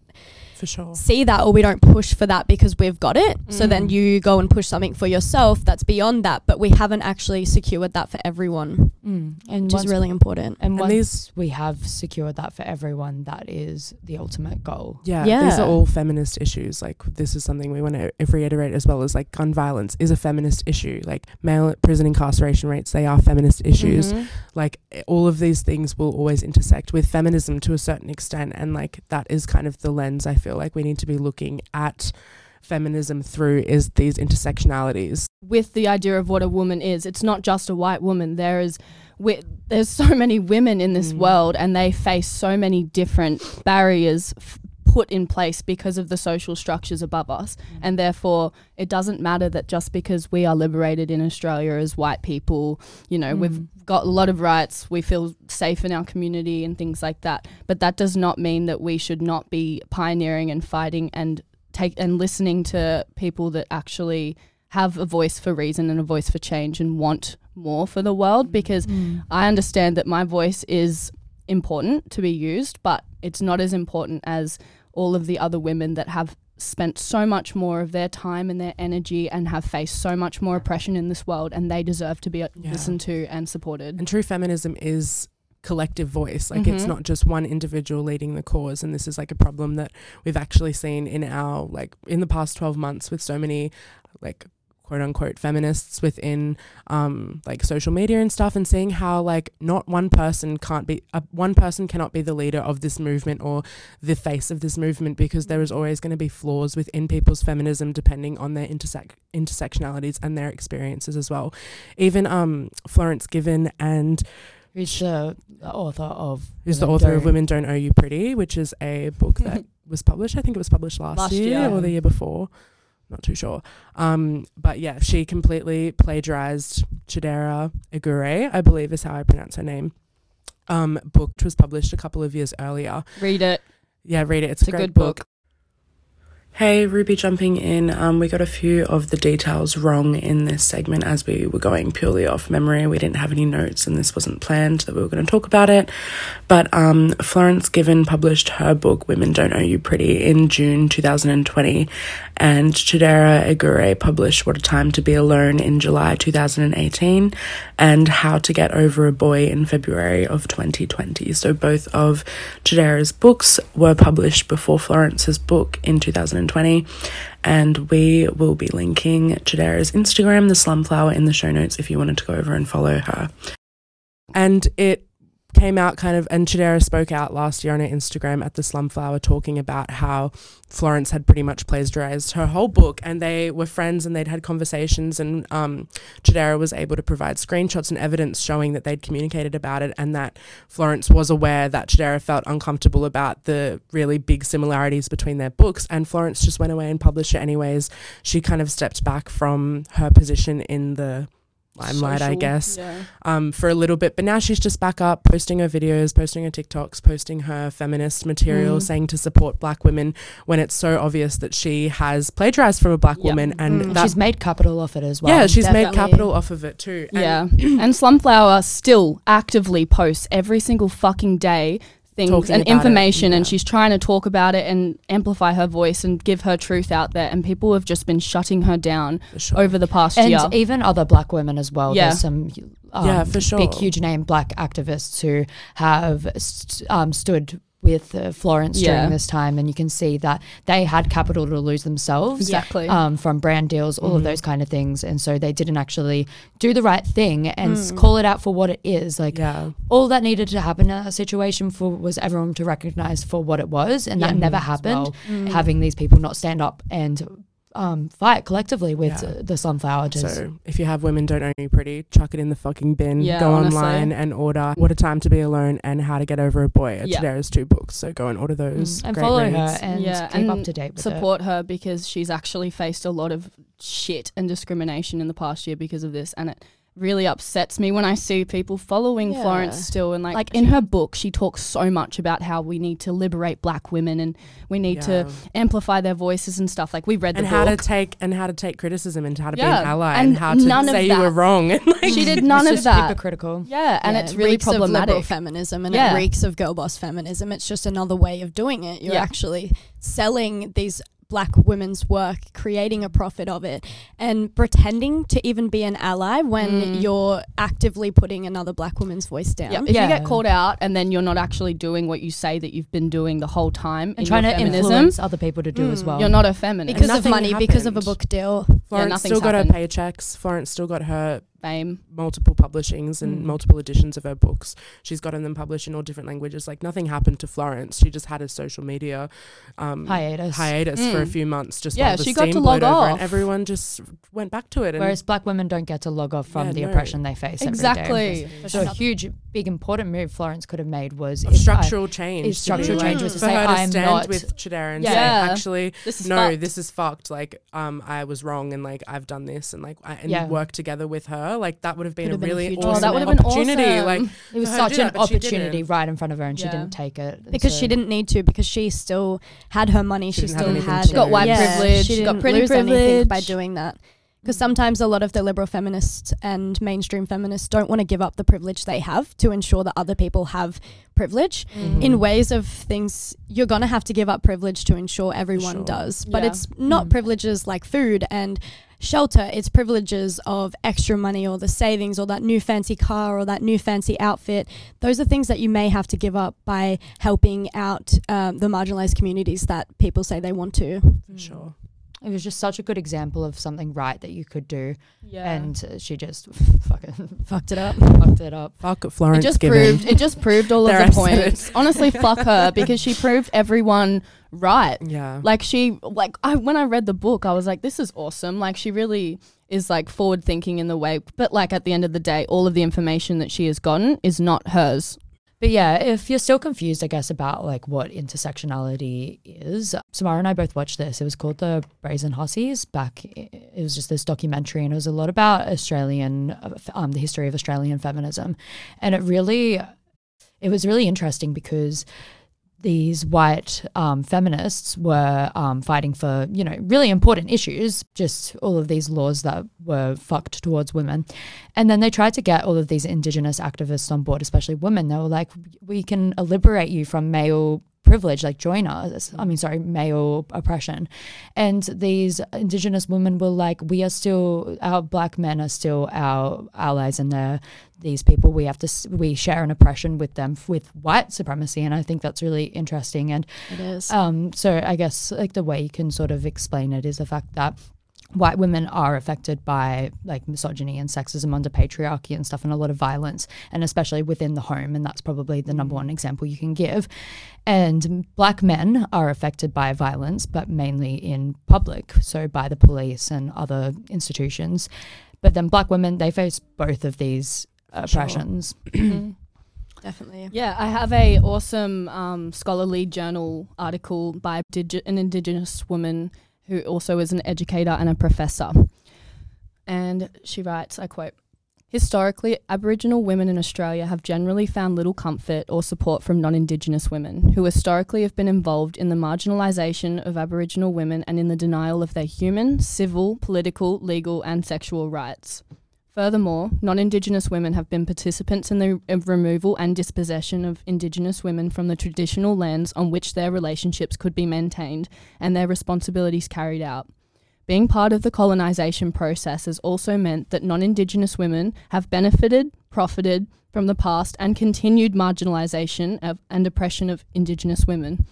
For sure. see that or we don't push for that because we've got it. So then Mm. you go and push something for yourself that's beyond that, but we haven't actually secured that for everyone, Mm. And which is really important. And And once we have secured that for everyone, that is the ultimate goal. Yeah, these are all feminist issues. Like this is something we want to reiterate as well as like gun violence is a feminist issue. Like male prison incarceration rates, they are feminist issues. Mhm. Like all of these things will always intersect with feminism to a certain extent, and like that is kind of the lens I feel like we need to be looking at feminism through is these intersectionalities. with the idea of what a woman is. It's not just a white woman. There is, wi- there's so many women in this Mm. world, and they face so many different barriers f- put in place because of the social structures above us. Mm. And therefore, it doesn't matter that just because we are liberated in Australia as white people, you know, we've Mm. got a lot of rights, we feel safe in our community and things like that. But that does not mean that we should not be pioneering and fighting and take and listening to people that actually have a voice for reason and a voice for change and want more for the world mm. because mm. I understand that my voice is important to be used, but it's not as important as all of the other women that have spent so much more of their time and their energy and have faced so much more oppression in this world and they deserve to be uh, Yeah. listened to and supported. And true feminism is collective voice. Like it's Mhm. not just one individual leading the cause. And this is like a problem that we've actually seen in our like in the past twelve months with so many like quote unquote feminists within um like social media and stuff and seeing how like not one person can't be uh, one person cannot be the leader of this movement or the face of this movement because there is always going to be flaws within people's feminism depending on their intersect intersectionalities and their experiences as well even um Florence Given and Who's the the author of? who's the author of Don't- Women Don't Owe You Pretty, which is a book [LAUGHS] that was published. I think it was published last, Last year, year. or the year before. Not too sure. Um, but yeah, she completely plagiarized Chidera Eggerue, I believe is how I pronounce her name. Um, book which was published a couple of years earlier. Read it. Yeah, read it. It's, It's a a great good book. book. Hey, Ruby jumping in. Um, we got a few of the details wrong in this segment as we were going purely off memory. We didn't have any notes and this wasn't planned that we were going to talk about it. But um, Florence Given published her book, Women Don't Owe You Pretty, in June 2020. And Chidera Eggerue published What a Time to Be Alone in July 2018 and How to Get Over a Boy in February of 2020. So both of Chidera's books were published before Florence's book in 2020. And we will be linking Chidera's Instagram, the Slumflower, in the show notes if you wanted to go over and follow her. And it came out kind of, and Chidera spoke out last year on her Instagram at the Slumflower talking about how Florence had pretty much plagiarized her whole book and they were friends and they'd had conversations and um, Chidera was able to provide screenshots and evidence showing that they'd communicated about it and that Florence was aware that Chidera felt uncomfortable about the really big similarities between their books and Florence just went away and published it anyways. She kind of stepped back from her position in the limelight, I Social, guess Yeah. um, for a little bit. But now she's just back up, posting her videos, posting her TikToks, posting her feminist material, Mm. saying to support black women when it's so obvious that she has plagiarized from a black Yep. woman. And Mm. that, She's made capital off it as well. yeah, she's made capital off of it too. And yeah. [CLEARS THROAT] and Slumflower still actively posts every single fucking day things Talking and about it, information and she's trying to talk about it and amplify her voice and give her truth out there and people have just been shutting her down sure. over the past and year. And even other black women as well. Yeah. There's some um, Yeah, for sure. big, huge name black activists who have st- um, stood with uh, Florence Yeah. during this time, and you can see that they had capital to lose themselves. Exactly. Um, from brand deals, all of Mhm. those kind of things, and so they didn't actually do the right thing and Mm. call it out for what it is. Like yeah, all that needed to happen in that situation for was everyone to recognize for what it was, and that never. Happened. well. Mm. Having these people not stand up and um, fight collectively with Yeah. the Slumflower. Just So if you have women don't own you pretty, chuck it in the fucking bin. Yeah, go honestly. online and order What a Time to Be Alone and How to Get Over a Boy. Yeah. Chidera's two books. So go and order those. Mm, and follow reads. her and Yeah, keep up to date with it. support her because she's actually faced a lot of shit and discrimination in the past year because of this and it really upsets me when I see people following Yeah. Florence still and like, Like in her book she talks so much about how we need to liberate black women and we need to amplify their voices and stuff like we read the and how to take and how to take criticism and how to be Yeah, an ally and and, how to none say you were wrong and like she did [LAUGHS] none It's of just that hypocritical. yeah and Yeah, it's it really reeks Of liberal problematic feminism and Yeah. it reeks of girl boss feminism. It's just another way of doing it. You're Yeah. actually selling these black women's work, creating a profit of it, and pretending to even be an ally when Mm. you're actively putting another black woman's voice down. yeah, if you get called out and then you're not actually doing what you say that you've been doing the whole time And in trying your to feminism, influence other people to do as Mm. well. you're not a feminist. Because of nothing money, because of a book deal. Florence nothing's still got her paychecks. Florence still got her fame. multiple publishings and Mm. multiple editions of her books. She's gotten them published in all different languages. Like nothing happened to Florence. She just had a social media um, hiatus. hiatus for a Mm. few months. Just Yeah, she got steam to blowed log off. and everyone just went back to it. And Whereas black women don't get to log off from Yeah, the no. oppression they face. every day. Exactly. So a huge, big, important move Florence could have made was of if I- structural change. structural be change like- was to for say, her to "I'm stand not- with Chidera and Yeah. say, actually, This is no, fucked. this is fucked. Like, um, I was wrong, and like I've done this, and like, I, and Yeah. work together with her. Like that would have been Could a have been a really huge awesome that would have been opportunity. awesome. Like, It was for her to such do an that, but she opportunity didn't. right in front of her, and she Yeah. didn't take it And Because so- she didn't need to, because she still had her money. She She, didn't have still anything had to She got white yeah, privilege, She got didn't pretty lose anything by privilege. [LAUGHS] doing that. Because sometimes a lot of the liberal feminists and mainstream feminists don't want to give up the privilege they have to ensure that other people have privilege. Mm. In ways of things, you're going to have to give up privilege to ensure everyone Sure. does. But Yeah. it's not Mm. privileges like food and shelter, it's privileges of extra money or the savings or that new fancy car or that new fancy outfit. Those are things that you may have to give up by helping out um, the marginalized communities that people say they want to. For sure. It was just such a good example of something right that you could do, Yeah. and uh, she just [LAUGHS] fucking Fucked it up. fucked it up. Fuck Florence. it Florence just Given. proved it just proved all of the points. Honestly, fuck her [LAUGHS] because she proved everyone right. Yeah. Like she like I when I read the book, I was like, this is awesome. Like she really is like forward thinking in the way but like at the end of the day, all of the information that she has gotten is not hers. But yeah, if you're still confused, I guess, about like what intersectionality is, Samara and I both watched this. It was called The Brazen Hussies. Back, it was just this documentary, and it was a lot about Australian, um, the history of Australian feminism, and it really, it was really interesting because these white um, feminists were um, fighting for, you know, really important issues, just all of these laws that were fucked towards women. And then they tried to get all of these Indigenous activists on board, especially women. They were like, we can liberate you from male privilege, like join us. I mean, sorry, male oppression. And these Indigenous women were like, we are still, our black men are still our allies and they're these people we have to we share an oppression with them with white supremacy and i think that's really interesting and It is. um so i guess like the way you can sort of explain it is the fact that white women are affected by like misogyny and sexism under patriarchy and stuff and a lot of violence and especially within the home and that's probably the number one example you can give. And black men are affected by violence but mainly in public so by the police and other institutions. But then black women they face both of these oppressions. [CLEARS THROAT] Definitely. Yeah, I have a awesome um, scholarly journal article by digi- an Indigenous woman who also is an educator and a professor. And she writes, I quote, Historically, Aboriginal women in Australia have generally found little comfort or support from non Indigenous women, who historically have been involved in the marginalisation of Aboriginal women and in the denial of their human, civil, political, legal, and sexual rights. Furthermore, non Indigenous women have been participants in the removal and dispossession of Indigenous women from the traditional lands on which their relationships could be maintained and their responsibilities carried out. Being part of the colonisation process has also meant that non Indigenous women have benefited, profited from the past, and continued marginalisation and oppression of Indigenous women.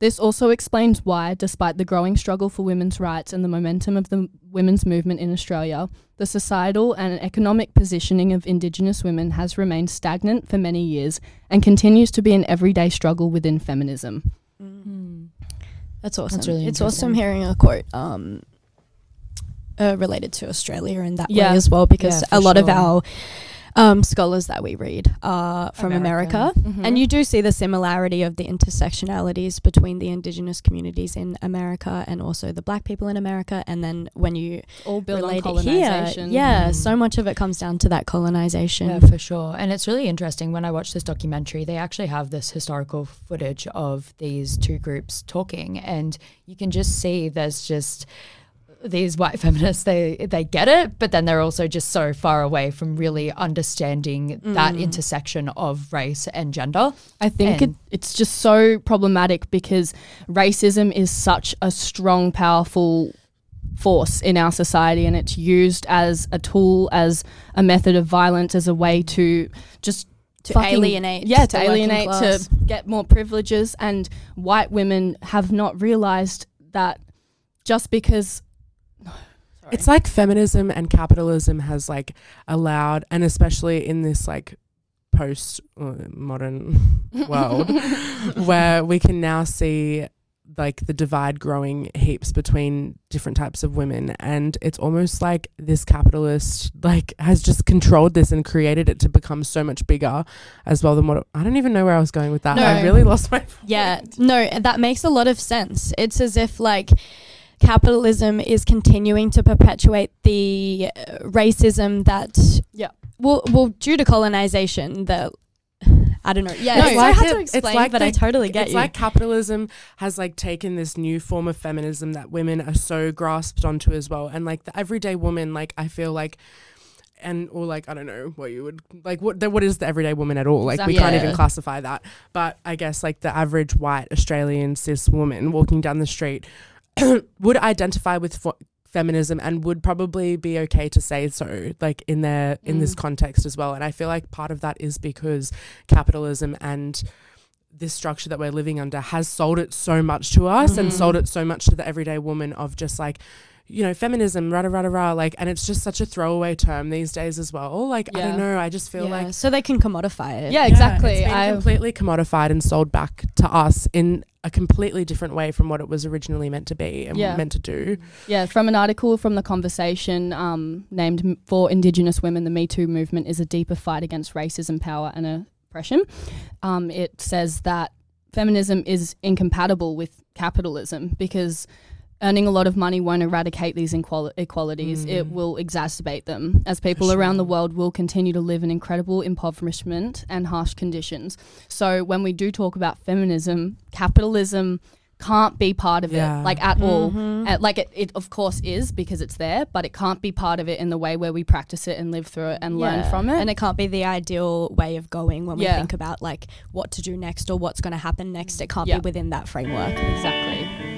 This also explains why, despite the growing struggle for women's rights and the momentum of the women's movement in Australia, the societal and economic positioning of Indigenous women has remained stagnant for many years and continues to be an everyday struggle within feminism. That's awesome. really it's awesome hearing a quote um, uh, related to Australia in that Yeah. way as well, because Yeah, a for lot of our um, scholars that we read are from American. America. Mhm. And you do see the similarity of the intersectionalities between the indigenous communities in America and also the black people in America. And then when you all built on relate it here, colonisation. yeah, Mm. so much of it comes down to that colonization. Yeah, for sure. And it's really interesting when I watch this documentary, they actually have this historical footage of these two groups talking and you can just see there's just these white [LAUGHS] feminists they they get it but then they're also just so far away from really understanding that Mm. intersection of race and gender I think it, it's just so problematic because racism is such a strong, powerful force in our society and it's used as a tool, as a method of violence, as a way to just to fucking- alienate, yeah, to alienate, to get more privileges. And white women have not realized that just because. Sorry. It's like feminism and capitalism has like allowed, and especially in this like post uh, modern [LAUGHS] world, where we can now see like the divide growing heaps between different types of women and it's almost like this capitalist like has just controlled this and created it to become so much bigger as well than what I don't even know where I was going with that. No. I really lost my Yeah, no, that makes a lot of sense. It's as if like capitalism is continuing to perpetuate the uh, racism that Yeah. well well due to colonization the [SIGHS] I don't know. Yeah, No, it's so like hard it- to it's like but I totally get it's you. It's like capitalism has like taken this new form of feminism that women are so grasped onto as well and like the everyday woman like i feel like and or like i don't know what you would like what the, what is the everyday woman at all like we can't even classify that but i guess like the average white australian cis woman walking down the street [COUGHS] would identify with fo- feminism and would probably be okay to say so like in their in this Mm. context as well and i feel like part of that is because capitalism and this structure that we're living under has sold it so much to us and Mhm. sold it so much to the everyday woman of just like you know feminism rah rah rah rah like and it's just such a throwaway term these days as well like i don't know i just feel Yeah, like so they can commodify it. Yeah, yeah, exactly. I completely commodified and sold back to us in a completely different way from what it was originally meant to be and Yeah. meant to do Yeah, from an article from the conversation um, named For Indigenous Women, the Me Too movement is a deeper fight against racism, power, and oppression. Um, it says that feminism is incompatible with capitalism because earning a lot of money won't eradicate these inequalities. equalities. It Mm. will exacerbate them as people around the world will continue to live in incredible impoverishment and harsh conditions. So when we do talk about feminism, capitalism can't be part of Yeah. it, like at all. Mhm. Uh, like it, it of course is because it's there, but it can't be part of it in the way where we practice it and live through it and learn from it. And it can't be the ideal way of going when Yeah. we think about like what to do next or what's going to happen next. It can't Yeah. be within that framework. exactly.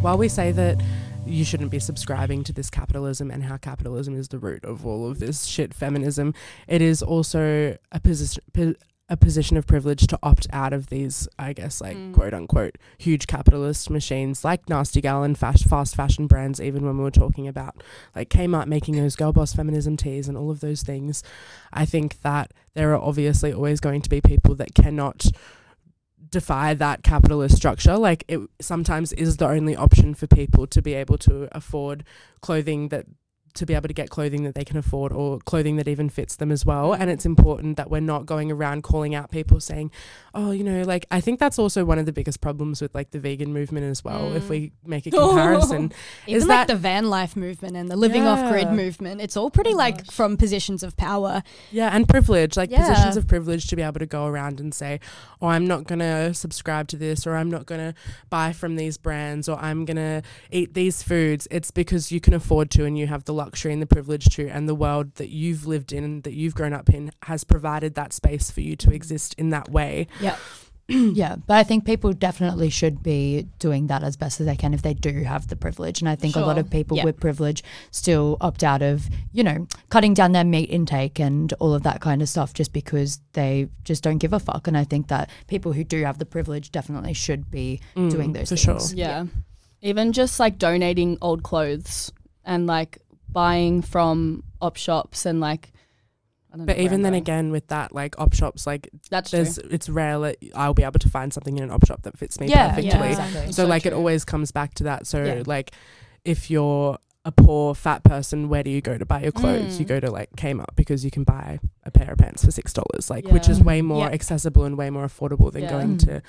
While we say that you shouldn't be subscribing to this capitalism and how capitalism is the root of all of this shit feminism, it is also a position. Po- a position of privilege to opt out of these, I guess, like Mm. quote unquote, huge capitalist machines like Nasty Gal and fast, fast fashion brands. Even when we were talking about like Kmart making those girl boss feminism teas and all of those things, I think that there are obviously always going to be people that cannot defy that capitalist structure like it sometimes is the only option for people to be able to afford clothing that to be able to get clothing that they can afford or clothing that even fits them as well and it's important that we're not going around calling out people saying oh you know like i think that's also one of the biggest problems with like the vegan movement as well if Mm. we make a [LAUGHS] comparison Even Is like that- the van life movement and the living off grid movement, it's all pretty like gosh. from positions of power. Yeah, and privilege, like Yeah. positions of privilege to be able to go around and say, oh, I'm not going to subscribe to this, or I'm not going to buy from these brands, or I'm going to eat these foods. It's because you can afford to and you have the luxury and the privilege to, and the world that you've lived in, that you've grown up in, has provided that space for you to exist in that way. Yeah. [CLEARS THROAT] yeah, but I think people definitely should be doing that as best as they can if they do have the privilege. And I think a lot of people Yeah. with privilege still opt out of, you know, cutting down their meat intake and all of that kind of stuff just because they just don't give a fuck. And I think that people who do have the privilege definitely should be doing Mm, those for things. sure. Yeah. Even just like donating old clothes and like buying from op shops and like I don't But where even then going. again, with that, like op shops, like that's true. it's rare that I'll be able to find something in an op shop that fits me Yeah, perfectly. yeah, exactly. So, So like it always comes back to that. So Yeah. like if you're a poor fat person, where do you go to buy your clothes? You Mm. go to like Kmart because you can buy a pair of pants for six dollars, like which is way more Yeah. accessible and way more affordable than Yeah. going Mm. to And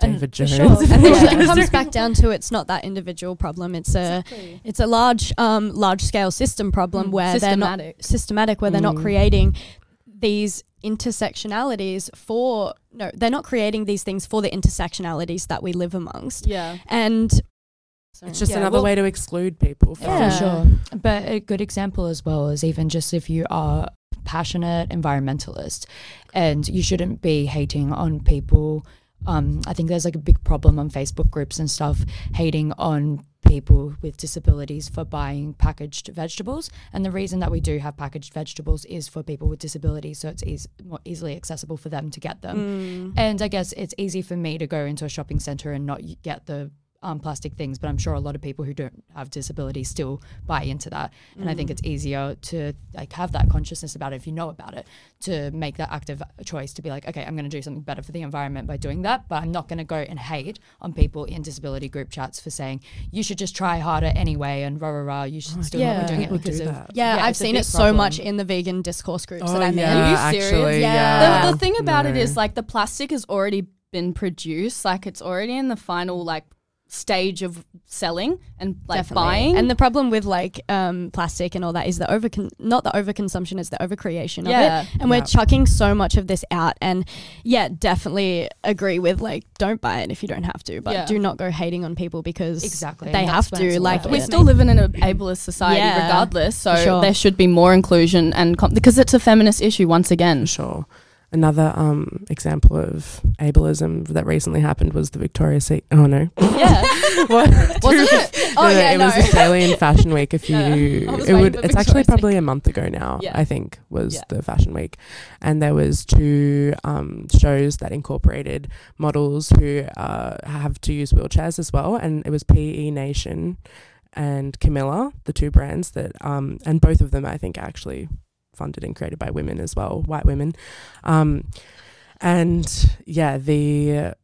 David for Jones. sure. I think Yeah. it comes back [LAUGHS] down to it's not that individual problem. It's a Exactly. it's a large um large scale system problem Mm, where they're not systematic. systematic where they're not Mm. creating these intersectionalities for no they're not creating these things for the intersectionalities that we live amongst Yeah. and It's just Yeah, another well- way to exclude people. From Yeah. For sure. But a good example as well is even just if you are passionate environmentalist and you shouldn't be hating on people. Um, I think there's like a big problem on Facebook groups and stuff hating on people with disabilities for buying packaged vegetables. And the reason that we do have packaged vegetables is for people with disabilities, so it's eas- more easily accessible for them to get them. Mm. And I guess it's easy for me to go into a shopping center and not get the um, plastic things, but I'm sure a lot of people who don't have disabilities still buy into that. And I think it's easier to like have that consciousness about it if you know about it, to make that active choice to be like, okay, I'm going to do something better for the environment by doing that, but I'm not going to go and hate on people in disability group chats for saying you should just try harder anyway and rah rah rah. You should still yeah. not be doing it People do because of that. yeah, I've seen big it so problem. much in the vegan discourse groups Oh, that I'm yeah, Are you serious? actually, Yeah. yeah. The, the thing about it No. is like the plastic has already been produced, like it's already in the final like stage of selling and like Definitely. buying. And the problem with like um, plastic and all that is the over not the overconsumption, it's the overcreation yeah, of it. And we're chucking so much of this out. And yeah, definitely agree with like don't buy it if you don't have to, but Yeah. do not go hating on people because Exactly. they have that's when it's to. Like we it. still live in an ableist society Yeah, regardless, so sure. there should be more inclusion and com- because it's a feminist issue once again. For sure. Another um, example of ableism that recently happened was the Victoria's Secret. Oh no, Yeah. [LAUGHS] what? [LAUGHS] Wasn't it? [LAUGHS] Oh No, yeah, it no. was Australian Fashion Week. If you, Yeah. It would. It's actually probably a month ago now. Yeah. I think was Yeah. the Fashion Week, and there was two um, shows that incorporated models who uh, have to use wheelchairs as well, and it was PE Nation and Camilla, the two brands that, um, and both of them I think actually funded and created by women as well, white women, um, and yeah, the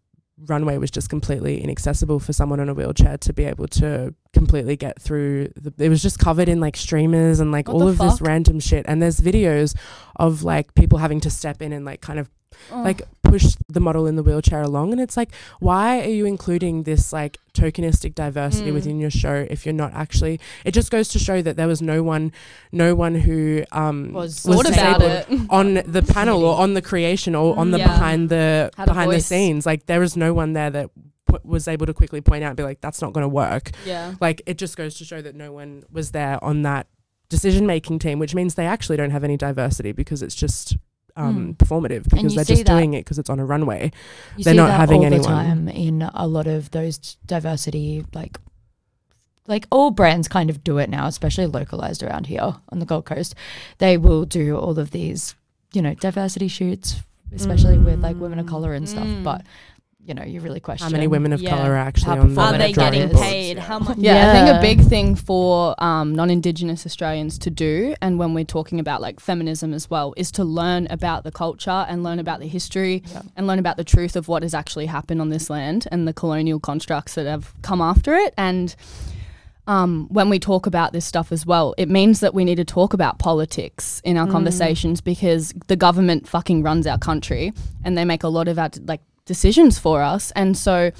runway was just completely inaccessible for someone in a wheelchair to be able to completely get through the, it was just covered in like streamers and like What all of this random shit. And there's videos of like people having to step in and like kind of Oh. like push the model in the wheelchair along and it's like why are you including this like tokenistic diversity Mm. within your show if you're not actually it just goes to show that there was no one no one who um Was thought about it. [LAUGHS] on the panel or on the creation or on the Yeah. behind the Had behind the scenes like there was no one there that was able to quickly point out and be like that's not going to work Yeah. like it just goes to show that no one was there on that decision making team which means they actually don't have any diversity because it's just um, Mm. performative because they're just doing it because it's on a runway You They're not having all anyone. the time in a lot of those diversity, like, like all brands kind of do it now, especially localized around here on the Gold Coast. They will do all of these, you know, diversity shoots, especially with like women of color and stuff. Mm. But you know, you really question how many women of Yeah. color are actually How on the are they getting boards? paid? Yeah. How much? Yeah, I think a big thing for um, non-Indigenous Australians to do, and when we're talking about like feminism as well, is to learn about the culture and learn about the history Yeah. and learn about the truth of what has actually happened on this land and the colonial constructs that have come after it. And um, when we talk about this stuff as well, it means that we need to talk about politics in our conversations because the government fucking runs our country and they make a lot of our like decisions for us. And so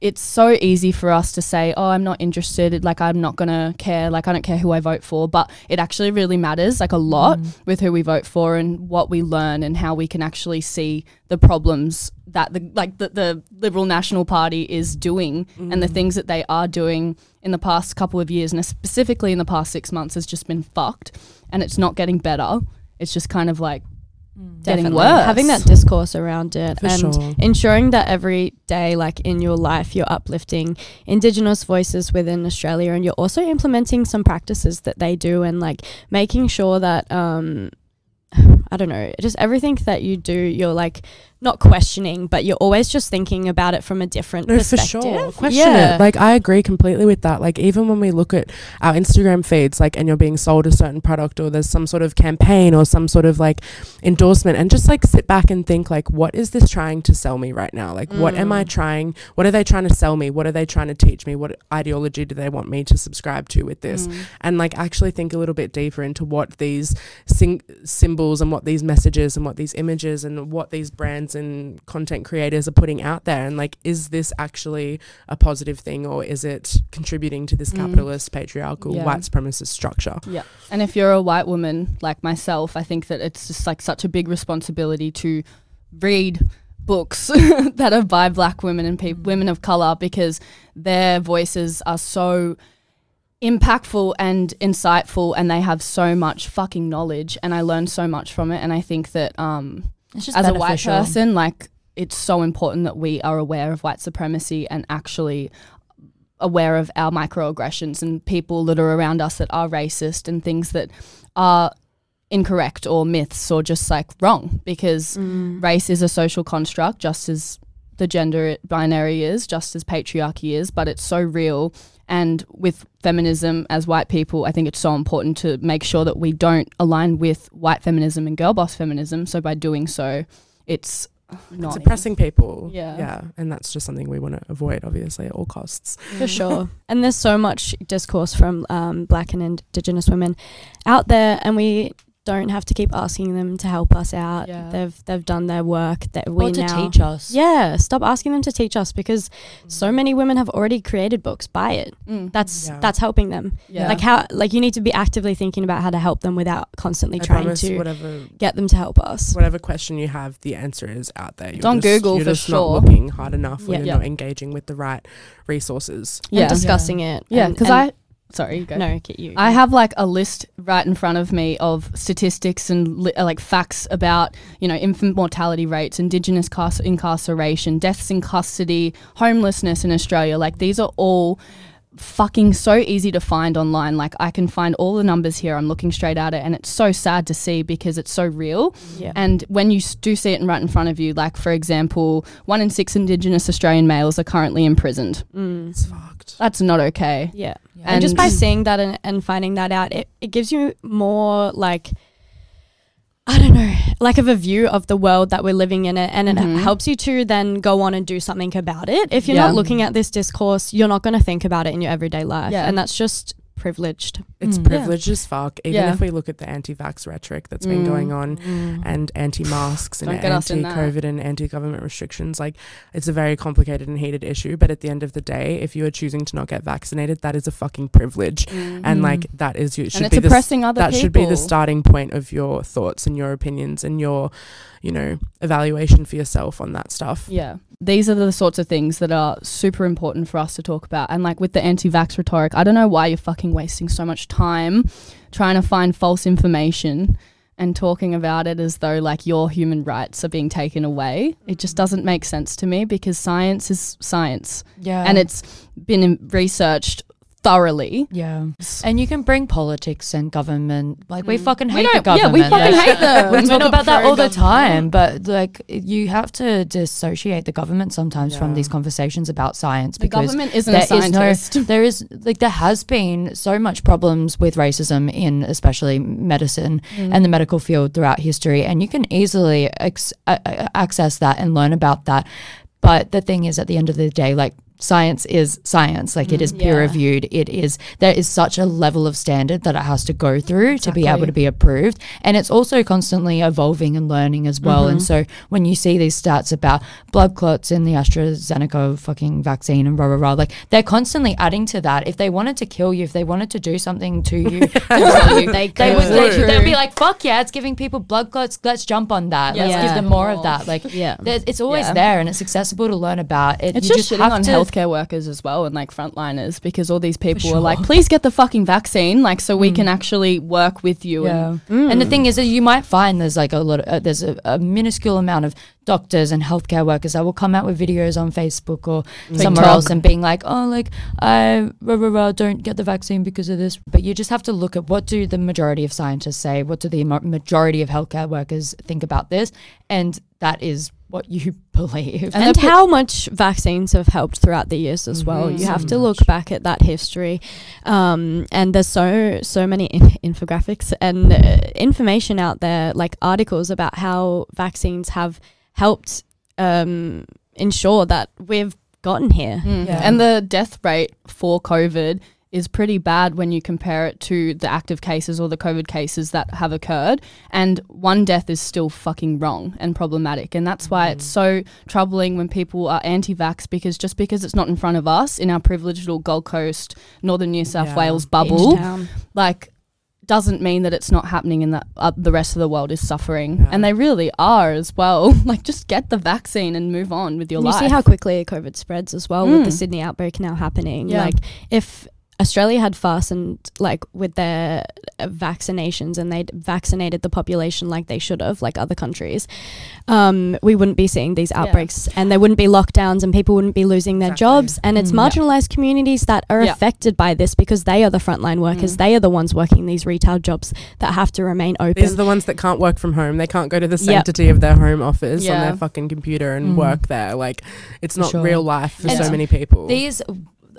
it's so easy for us to say, oh, I'm not interested, like I'm not gonna care, like I don't care who I vote for, but it actually really matters like a lot mm. with who we vote for and what we learn and how we can actually see the problems that the like the, the Liberal National Party is doing and the mm. things that they are doing in the past couple of years and specifically in the past six months has just been fucked. And it's not getting better. It's just kind of like getting Definitely. worse. Having that discourse around it For and sure. ensuring that every day, like in your life, you're uplifting Indigenous voices within Australia and you're also implementing some practices that they do and like making sure that, um, [SIGHS] I don't know, just everything that you do, you're like not questioning, but you're always just thinking about it from a different No, for perspective. sure. Question yeah. it. Like I agree completely with that. Like even when we look at our Instagram feeds, like and you're being sold a certain product or there's some sort of campaign or some sort of like endorsement and just like sit back and think like what is this trying to sell me right now? Like what am I Mm. trying what are they trying to sell me? What are they trying to teach me? What ideology do they want me to subscribe to with this? Mm. and like actually think a little bit deeper into what these sing- symbols and what these messages and what these images and what these brands and content creators are putting out there and like is this actually a positive thing or is it contributing to this Mm. capitalist patriarchal Yeah. white supremacist structure Yeah. And if you're a white woman like myself, I think that it's just like such a big responsibility to read books [LAUGHS] that are by black women and peop women of color because their voices are so impactful and insightful and they have so much fucking knowledge and I learned so much from it and I think that um It's just as a white person like it's so important that we are aware of white supremacy and actually aware of our microaggressions and people that are around us that are racist and things that are incorrect or myths or just like wrong because Mm. race is a social construct just as the gender binary is just as patriarchy is but it's so real and with feminism as white people i think it's so important to make sure that we don't align with white feminism and girl boss feminism. So by doing so it's not it's oppressing people. Yeah. yeah. And that's just something we want to avoid obviously at all costs. For sure. [LAUGHS] And there's so much discourse from um, black and indigenous women out there, and we don't have to keep asking them to help us out. Yeah. They've they've done their work. That we or to now teach us. yeah, stop asking them to teach us because so many women have already created books. Buy it. Mm. That's Yeah. that's helping them. yeah. Like how like you need to be actively thinking about how to help them without constantly I trying to whatever get them to help us. whatever question you have, the answer is out there. You're on just, Google you're for just sure. not looking hard enough, or Yeah. you're Yeah. not engaging with the right resources. yeah. And discussing it. yeah, because I sorry, go. no, get you. I have like a list right in front of me of statistics and li- uh, like facts about you know infant mortality rates, indigenous cas- incarceration, deaths in custody, homelessness in Australia. Like these are all fucking so easy to find online. Like I can find all the numbers here. I'm looking straight at it, and it's so sad to see because it's so real. yeah. And when you do see it right in front of you, like for example, one in six Indigenous Australian males are currently imprisoned. Mm. It's fucked. That's not okay. Yeah. Yeah. And, just by seeing that and, and finding that out, it, it gives you more like I don't know, like of a view of the world that we're living in it and it mm-hmm. helps you to then go on and do something about it. If you're Yeah. not looking at this discourse, you're not going to think about it in your everyday life. Yeah. And that's just privileged. It's Mm. privileged as fuck. Even Yeah. if we look at the anti-vax rhetoric that's been Mm. going on and anti-masks and Don't get us in that. anti-COVID and anti-government restrictions, like it's a very complicated and heated issue. But at the end of the day, if you are choosing to not get vaccinated, that is a fucking privilege, and Mm. like that is you should and be the that people. should be the starting point of your thoughts and your opinions and your, you know, evaluation for yourself on that stuff. Yeah. These are the sorts of things that are super important for us to talk about. And like with the anti vax rhetoric, I don't know why you're fucking wasting so much time trying to find false information and talking about it as though like your human rights are being taken away. It just mm-hmm. doesn't make sense to me because science is science yeah. and it's been researched thoroughly. Yeah. And you can bring politics and government. Like, we Mm. fucking We hate the don't- yeah, we fucking like, hate them. [LAUGHS] We talk about that all the time, but like, you have to dissociate the government sometimes from these conversations about science The because government isn't there a is no- [LAUGHS] there is like there has been so much problems with racism in especially medicine and the medical field throughout history and you can easily ex- uh, uh, access that and learn about that but the thing is at the end of the day like science is science. Like it is peer Yeah. reviewed it is there is such a level of standard that it has to go through to be able to be approved. And it's also constantly evolving and learning as well. And mm-hmm. so when you see these stats about blood clots in the AstraZeneca fucking vaccine and rah rah rah like they're constantly adding to that. If they wanted to kill you if they wanted to do something to you, to you, They they would they, they'd be like fuck yeah it's giving people blood clots. Let's jump on that. Let's Yeah. give them more of that. Like Yeah. it's always Yeah. there and it's accessible to learn about. It It's you just, shitting have on to, healthcare workers as well and like frontliners because all these people are like, please get the fucking vaccine, like so we Mm. can actually work with you. Yeah. And, And the thing is that you might find there's like a lot of, uh, there's a, a minuscule amount of doctors and healthcare workers that will come out with videos on Facebook or somewhere TikTok. else and being like, oh, like I rah, rah, rah, don't get the vaccine because of this. But you just have to look at what do the majority of scientists say, what do the majority of healthcare workers think about this, and that is what you [LAUGHS] believe. And And, the pe- how much vaccines have helped throughout the years as well. Mhm. You have So to look back at that history, um, and there's so so many in- infographics and uh, information out there, like articles about how vaccines have helped um, ensure that we've gotten here. Mm. Yeah. and the death rate for COVID is pretty bad when you compare it to the active cases or the COVID cases that have occurred. And one death is still fucking wrong and problematic. And that's why it's so troubling when people are anti vax because just because it's not in front of us in our privileged little Gold Coast, Northern New South Yeah. Wales bubble, like doesn't mean that it's not happening and that uh, the rest of the world is suffering Yeah. and they really are as well [LAUGHS] like just get the vaccine and move on with your And you life see how quickly COVID spreads as well with the Mm. Sydney outbreak now happening. Yeah. Like if Australia had fastened like with their uh, vaccinations and they'd vaccinated the population like they should have, like other countries, um, we wouldn't be seeing these Yeah. outbreaks and there wouldn't be lockdowns and people wouldn't be losing their Exactly. jobs. And it's Mm. Yeah. marginalized communities that are Yeah. affected by this because they are the frontline workers. Mm. They are the ones working these retail jobs that have to remain open. These are the ones that can't work from home. They can't go to the Yep. sanctity of their home office on their fucking computer and Mm. work there. Like it's not sure. real life for And so many people. These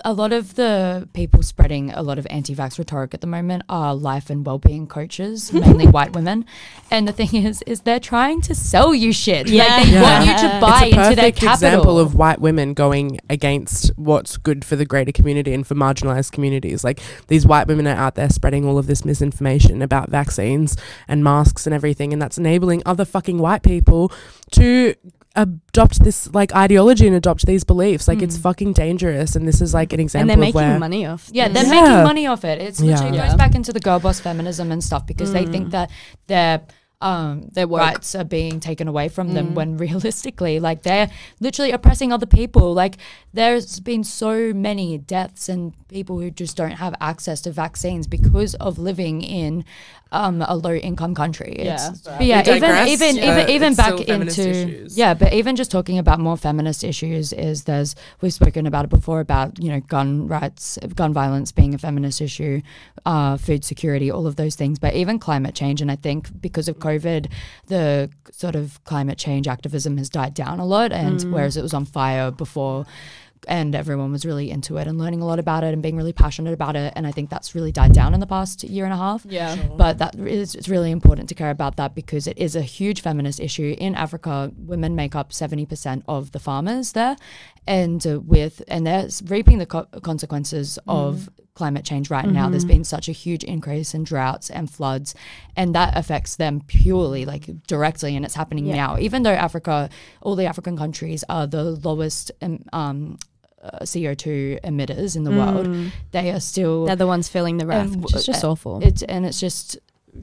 a lot of the people spreading a lot of anti-vax rhetoric at the moment are life and well-being coaches, [LAUGHS] mainly white women. And the thing is, is they're trying to sell you shit. Yeah. Like they Yeah. want you to buy it's a into their perfect capital. example of white women going against what's good for the greater community and for marginalized communities. Like these white women are out there spreading all of this misinformation about vaccines and masks and everything, and that's enabling other fucking white people to adopt this like ideology and adopt these beliefs. Like it's Mm. fucking dangerous, and this is like an example. and they're of making where money off. Yeah, this. they're Yeah. making money off it. It's Yeah. literally Yeah. goes back into the girl boss feminism and stuff because they Mm. think that their um Their woke. rights are being taken away from them Mm. when [LAUGHS] realistically like they're literally oppressing other people. Like there's been so many deaths and people who just don't have access to vaccines because of living in um, a low income country. It's- Yeah. But yeah, We even digress, even but even even back into issues. yeah, but even just talking about more feminist issues is there's we've spoken about it before about you know gun rights, gun violence being a feminist issue, uh, food security, all of those things. But even climate change, and I think because of COVID, the sort of climate change activism has died down a lot, and Mm. whereas it was on fire before. And everyone was really into it and learning a lot about it and being really passionate about it. And I think that's really died down in the past year and a half Yeah. but that is it's really important to care about that because it is a huge feminist issue in Africa. Women make up seventy percent of the farmers there, and uh, with and they're reaping the co- consequences of climate change right now. There's been such a huge increase in droughts and floods, and that affects them purely, like directly, and it's happening Yeah. now. Even though Africa, all the African countries are the lowest. Um, um, uh, CO2 emitters in the world, they are still They're the ones feeling the wrath, And which is just uh, awful. it's and it's just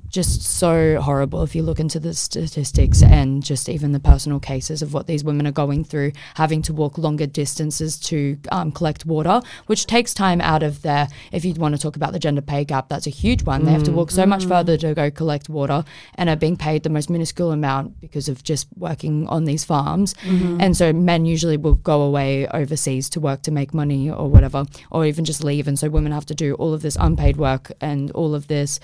just so horrible if you look into the statistics and just even the personal cases of what these women are going through, having to walk longer distances to um, collect water, which takes time out of their. If you want to talk about the gender pay gap, that's a huge one. They have to walk so much further to go collect water and are being paid the most minuscule amount because of just working on these farms. And so men usually will go away overseas to work to make money or whatever, or even just leave. And so women have to do all of this unpaid work and all of this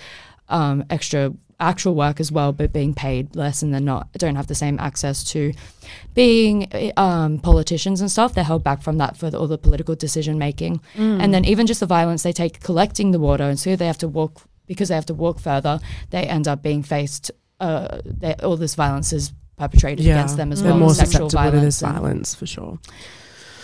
um, extra actual work as well, but being paid less, and they're not don't have the same access to being um, politicians and stuff. They're held back from that for the, all the political decision making, and then even just the violence they take collecting the water, and so they have to walk because they have to walk further. They end up being faced. Uh, they, all this violence is perpetrated against them as They're well. more sexual susceptible to this and- violence for sure.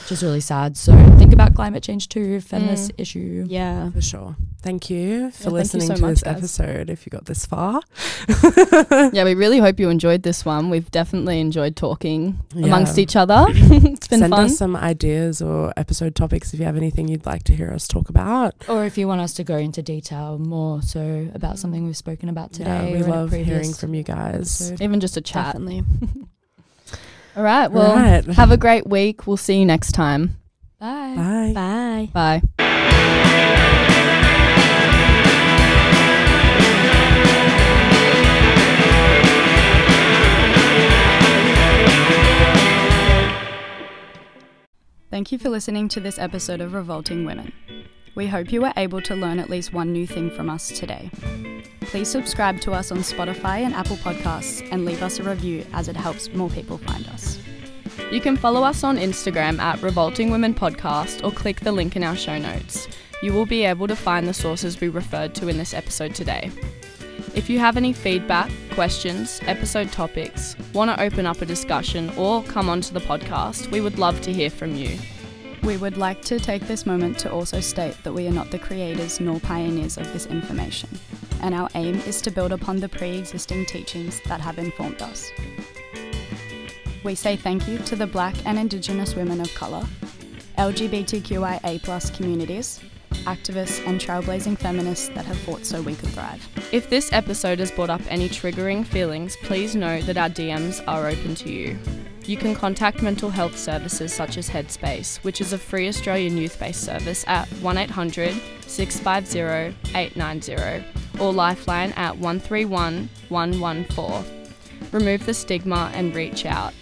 which is really sad. So think about climate change too, feminist issue. yeah. For sure. Thank you for thank you listening so to much, this guys. episode. If you got this far, [LAUGHS] Yeah, we really hope you enjoyed this one. We've definitely enjoyed talking Yeah. amongst each other. [LAUGHS] it's been send fun. us some ideas or episode topics if you have anything you'd like to hear us talk about. Or if you want us to go into detail more so about something we've spoken about today. yeah, we or in love hearing from you guys. episode. Even just a chat. Definitely. [LAUGHS] All right. Well, right. have a great week. We'll see you next time. Bye. Bye. Bye. Bye. Thank you for listening to this episode of Revolting Women. We hope you were able to learn at least one new thing from us today. Please subscribe to us on Spotify and Apple Podcasts and leave us a review as it helps more people find us. You can follow us on Instagram at Revolting Women Podcast or click the link in our show notes. You will be able to find the sources we referred to in this episode today. If you have any feedback, questions, episode topics, want to open up a discussion, or come onto the podcast, we would love to hear from you. We would like to take this moment to also state that we are not the creators nor pioneers of this information, and our aim is to build upon the pre existing teachings that have informed us. We say thank you to the Black and Indigenous women of colour, LGBTQIA communities, activists, and trailblazing feminists that have fought so we could thrive. If this episode has brought up any triggering feelings, please know that our DMs are open to you. You can contact mental health services such as Headspace, which is a free Australian youth based service at 1800 650 890 or Lifeline at 131 114. Remove the stigma and reach out.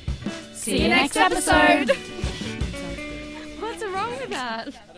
See you next episode! What's wrong with that?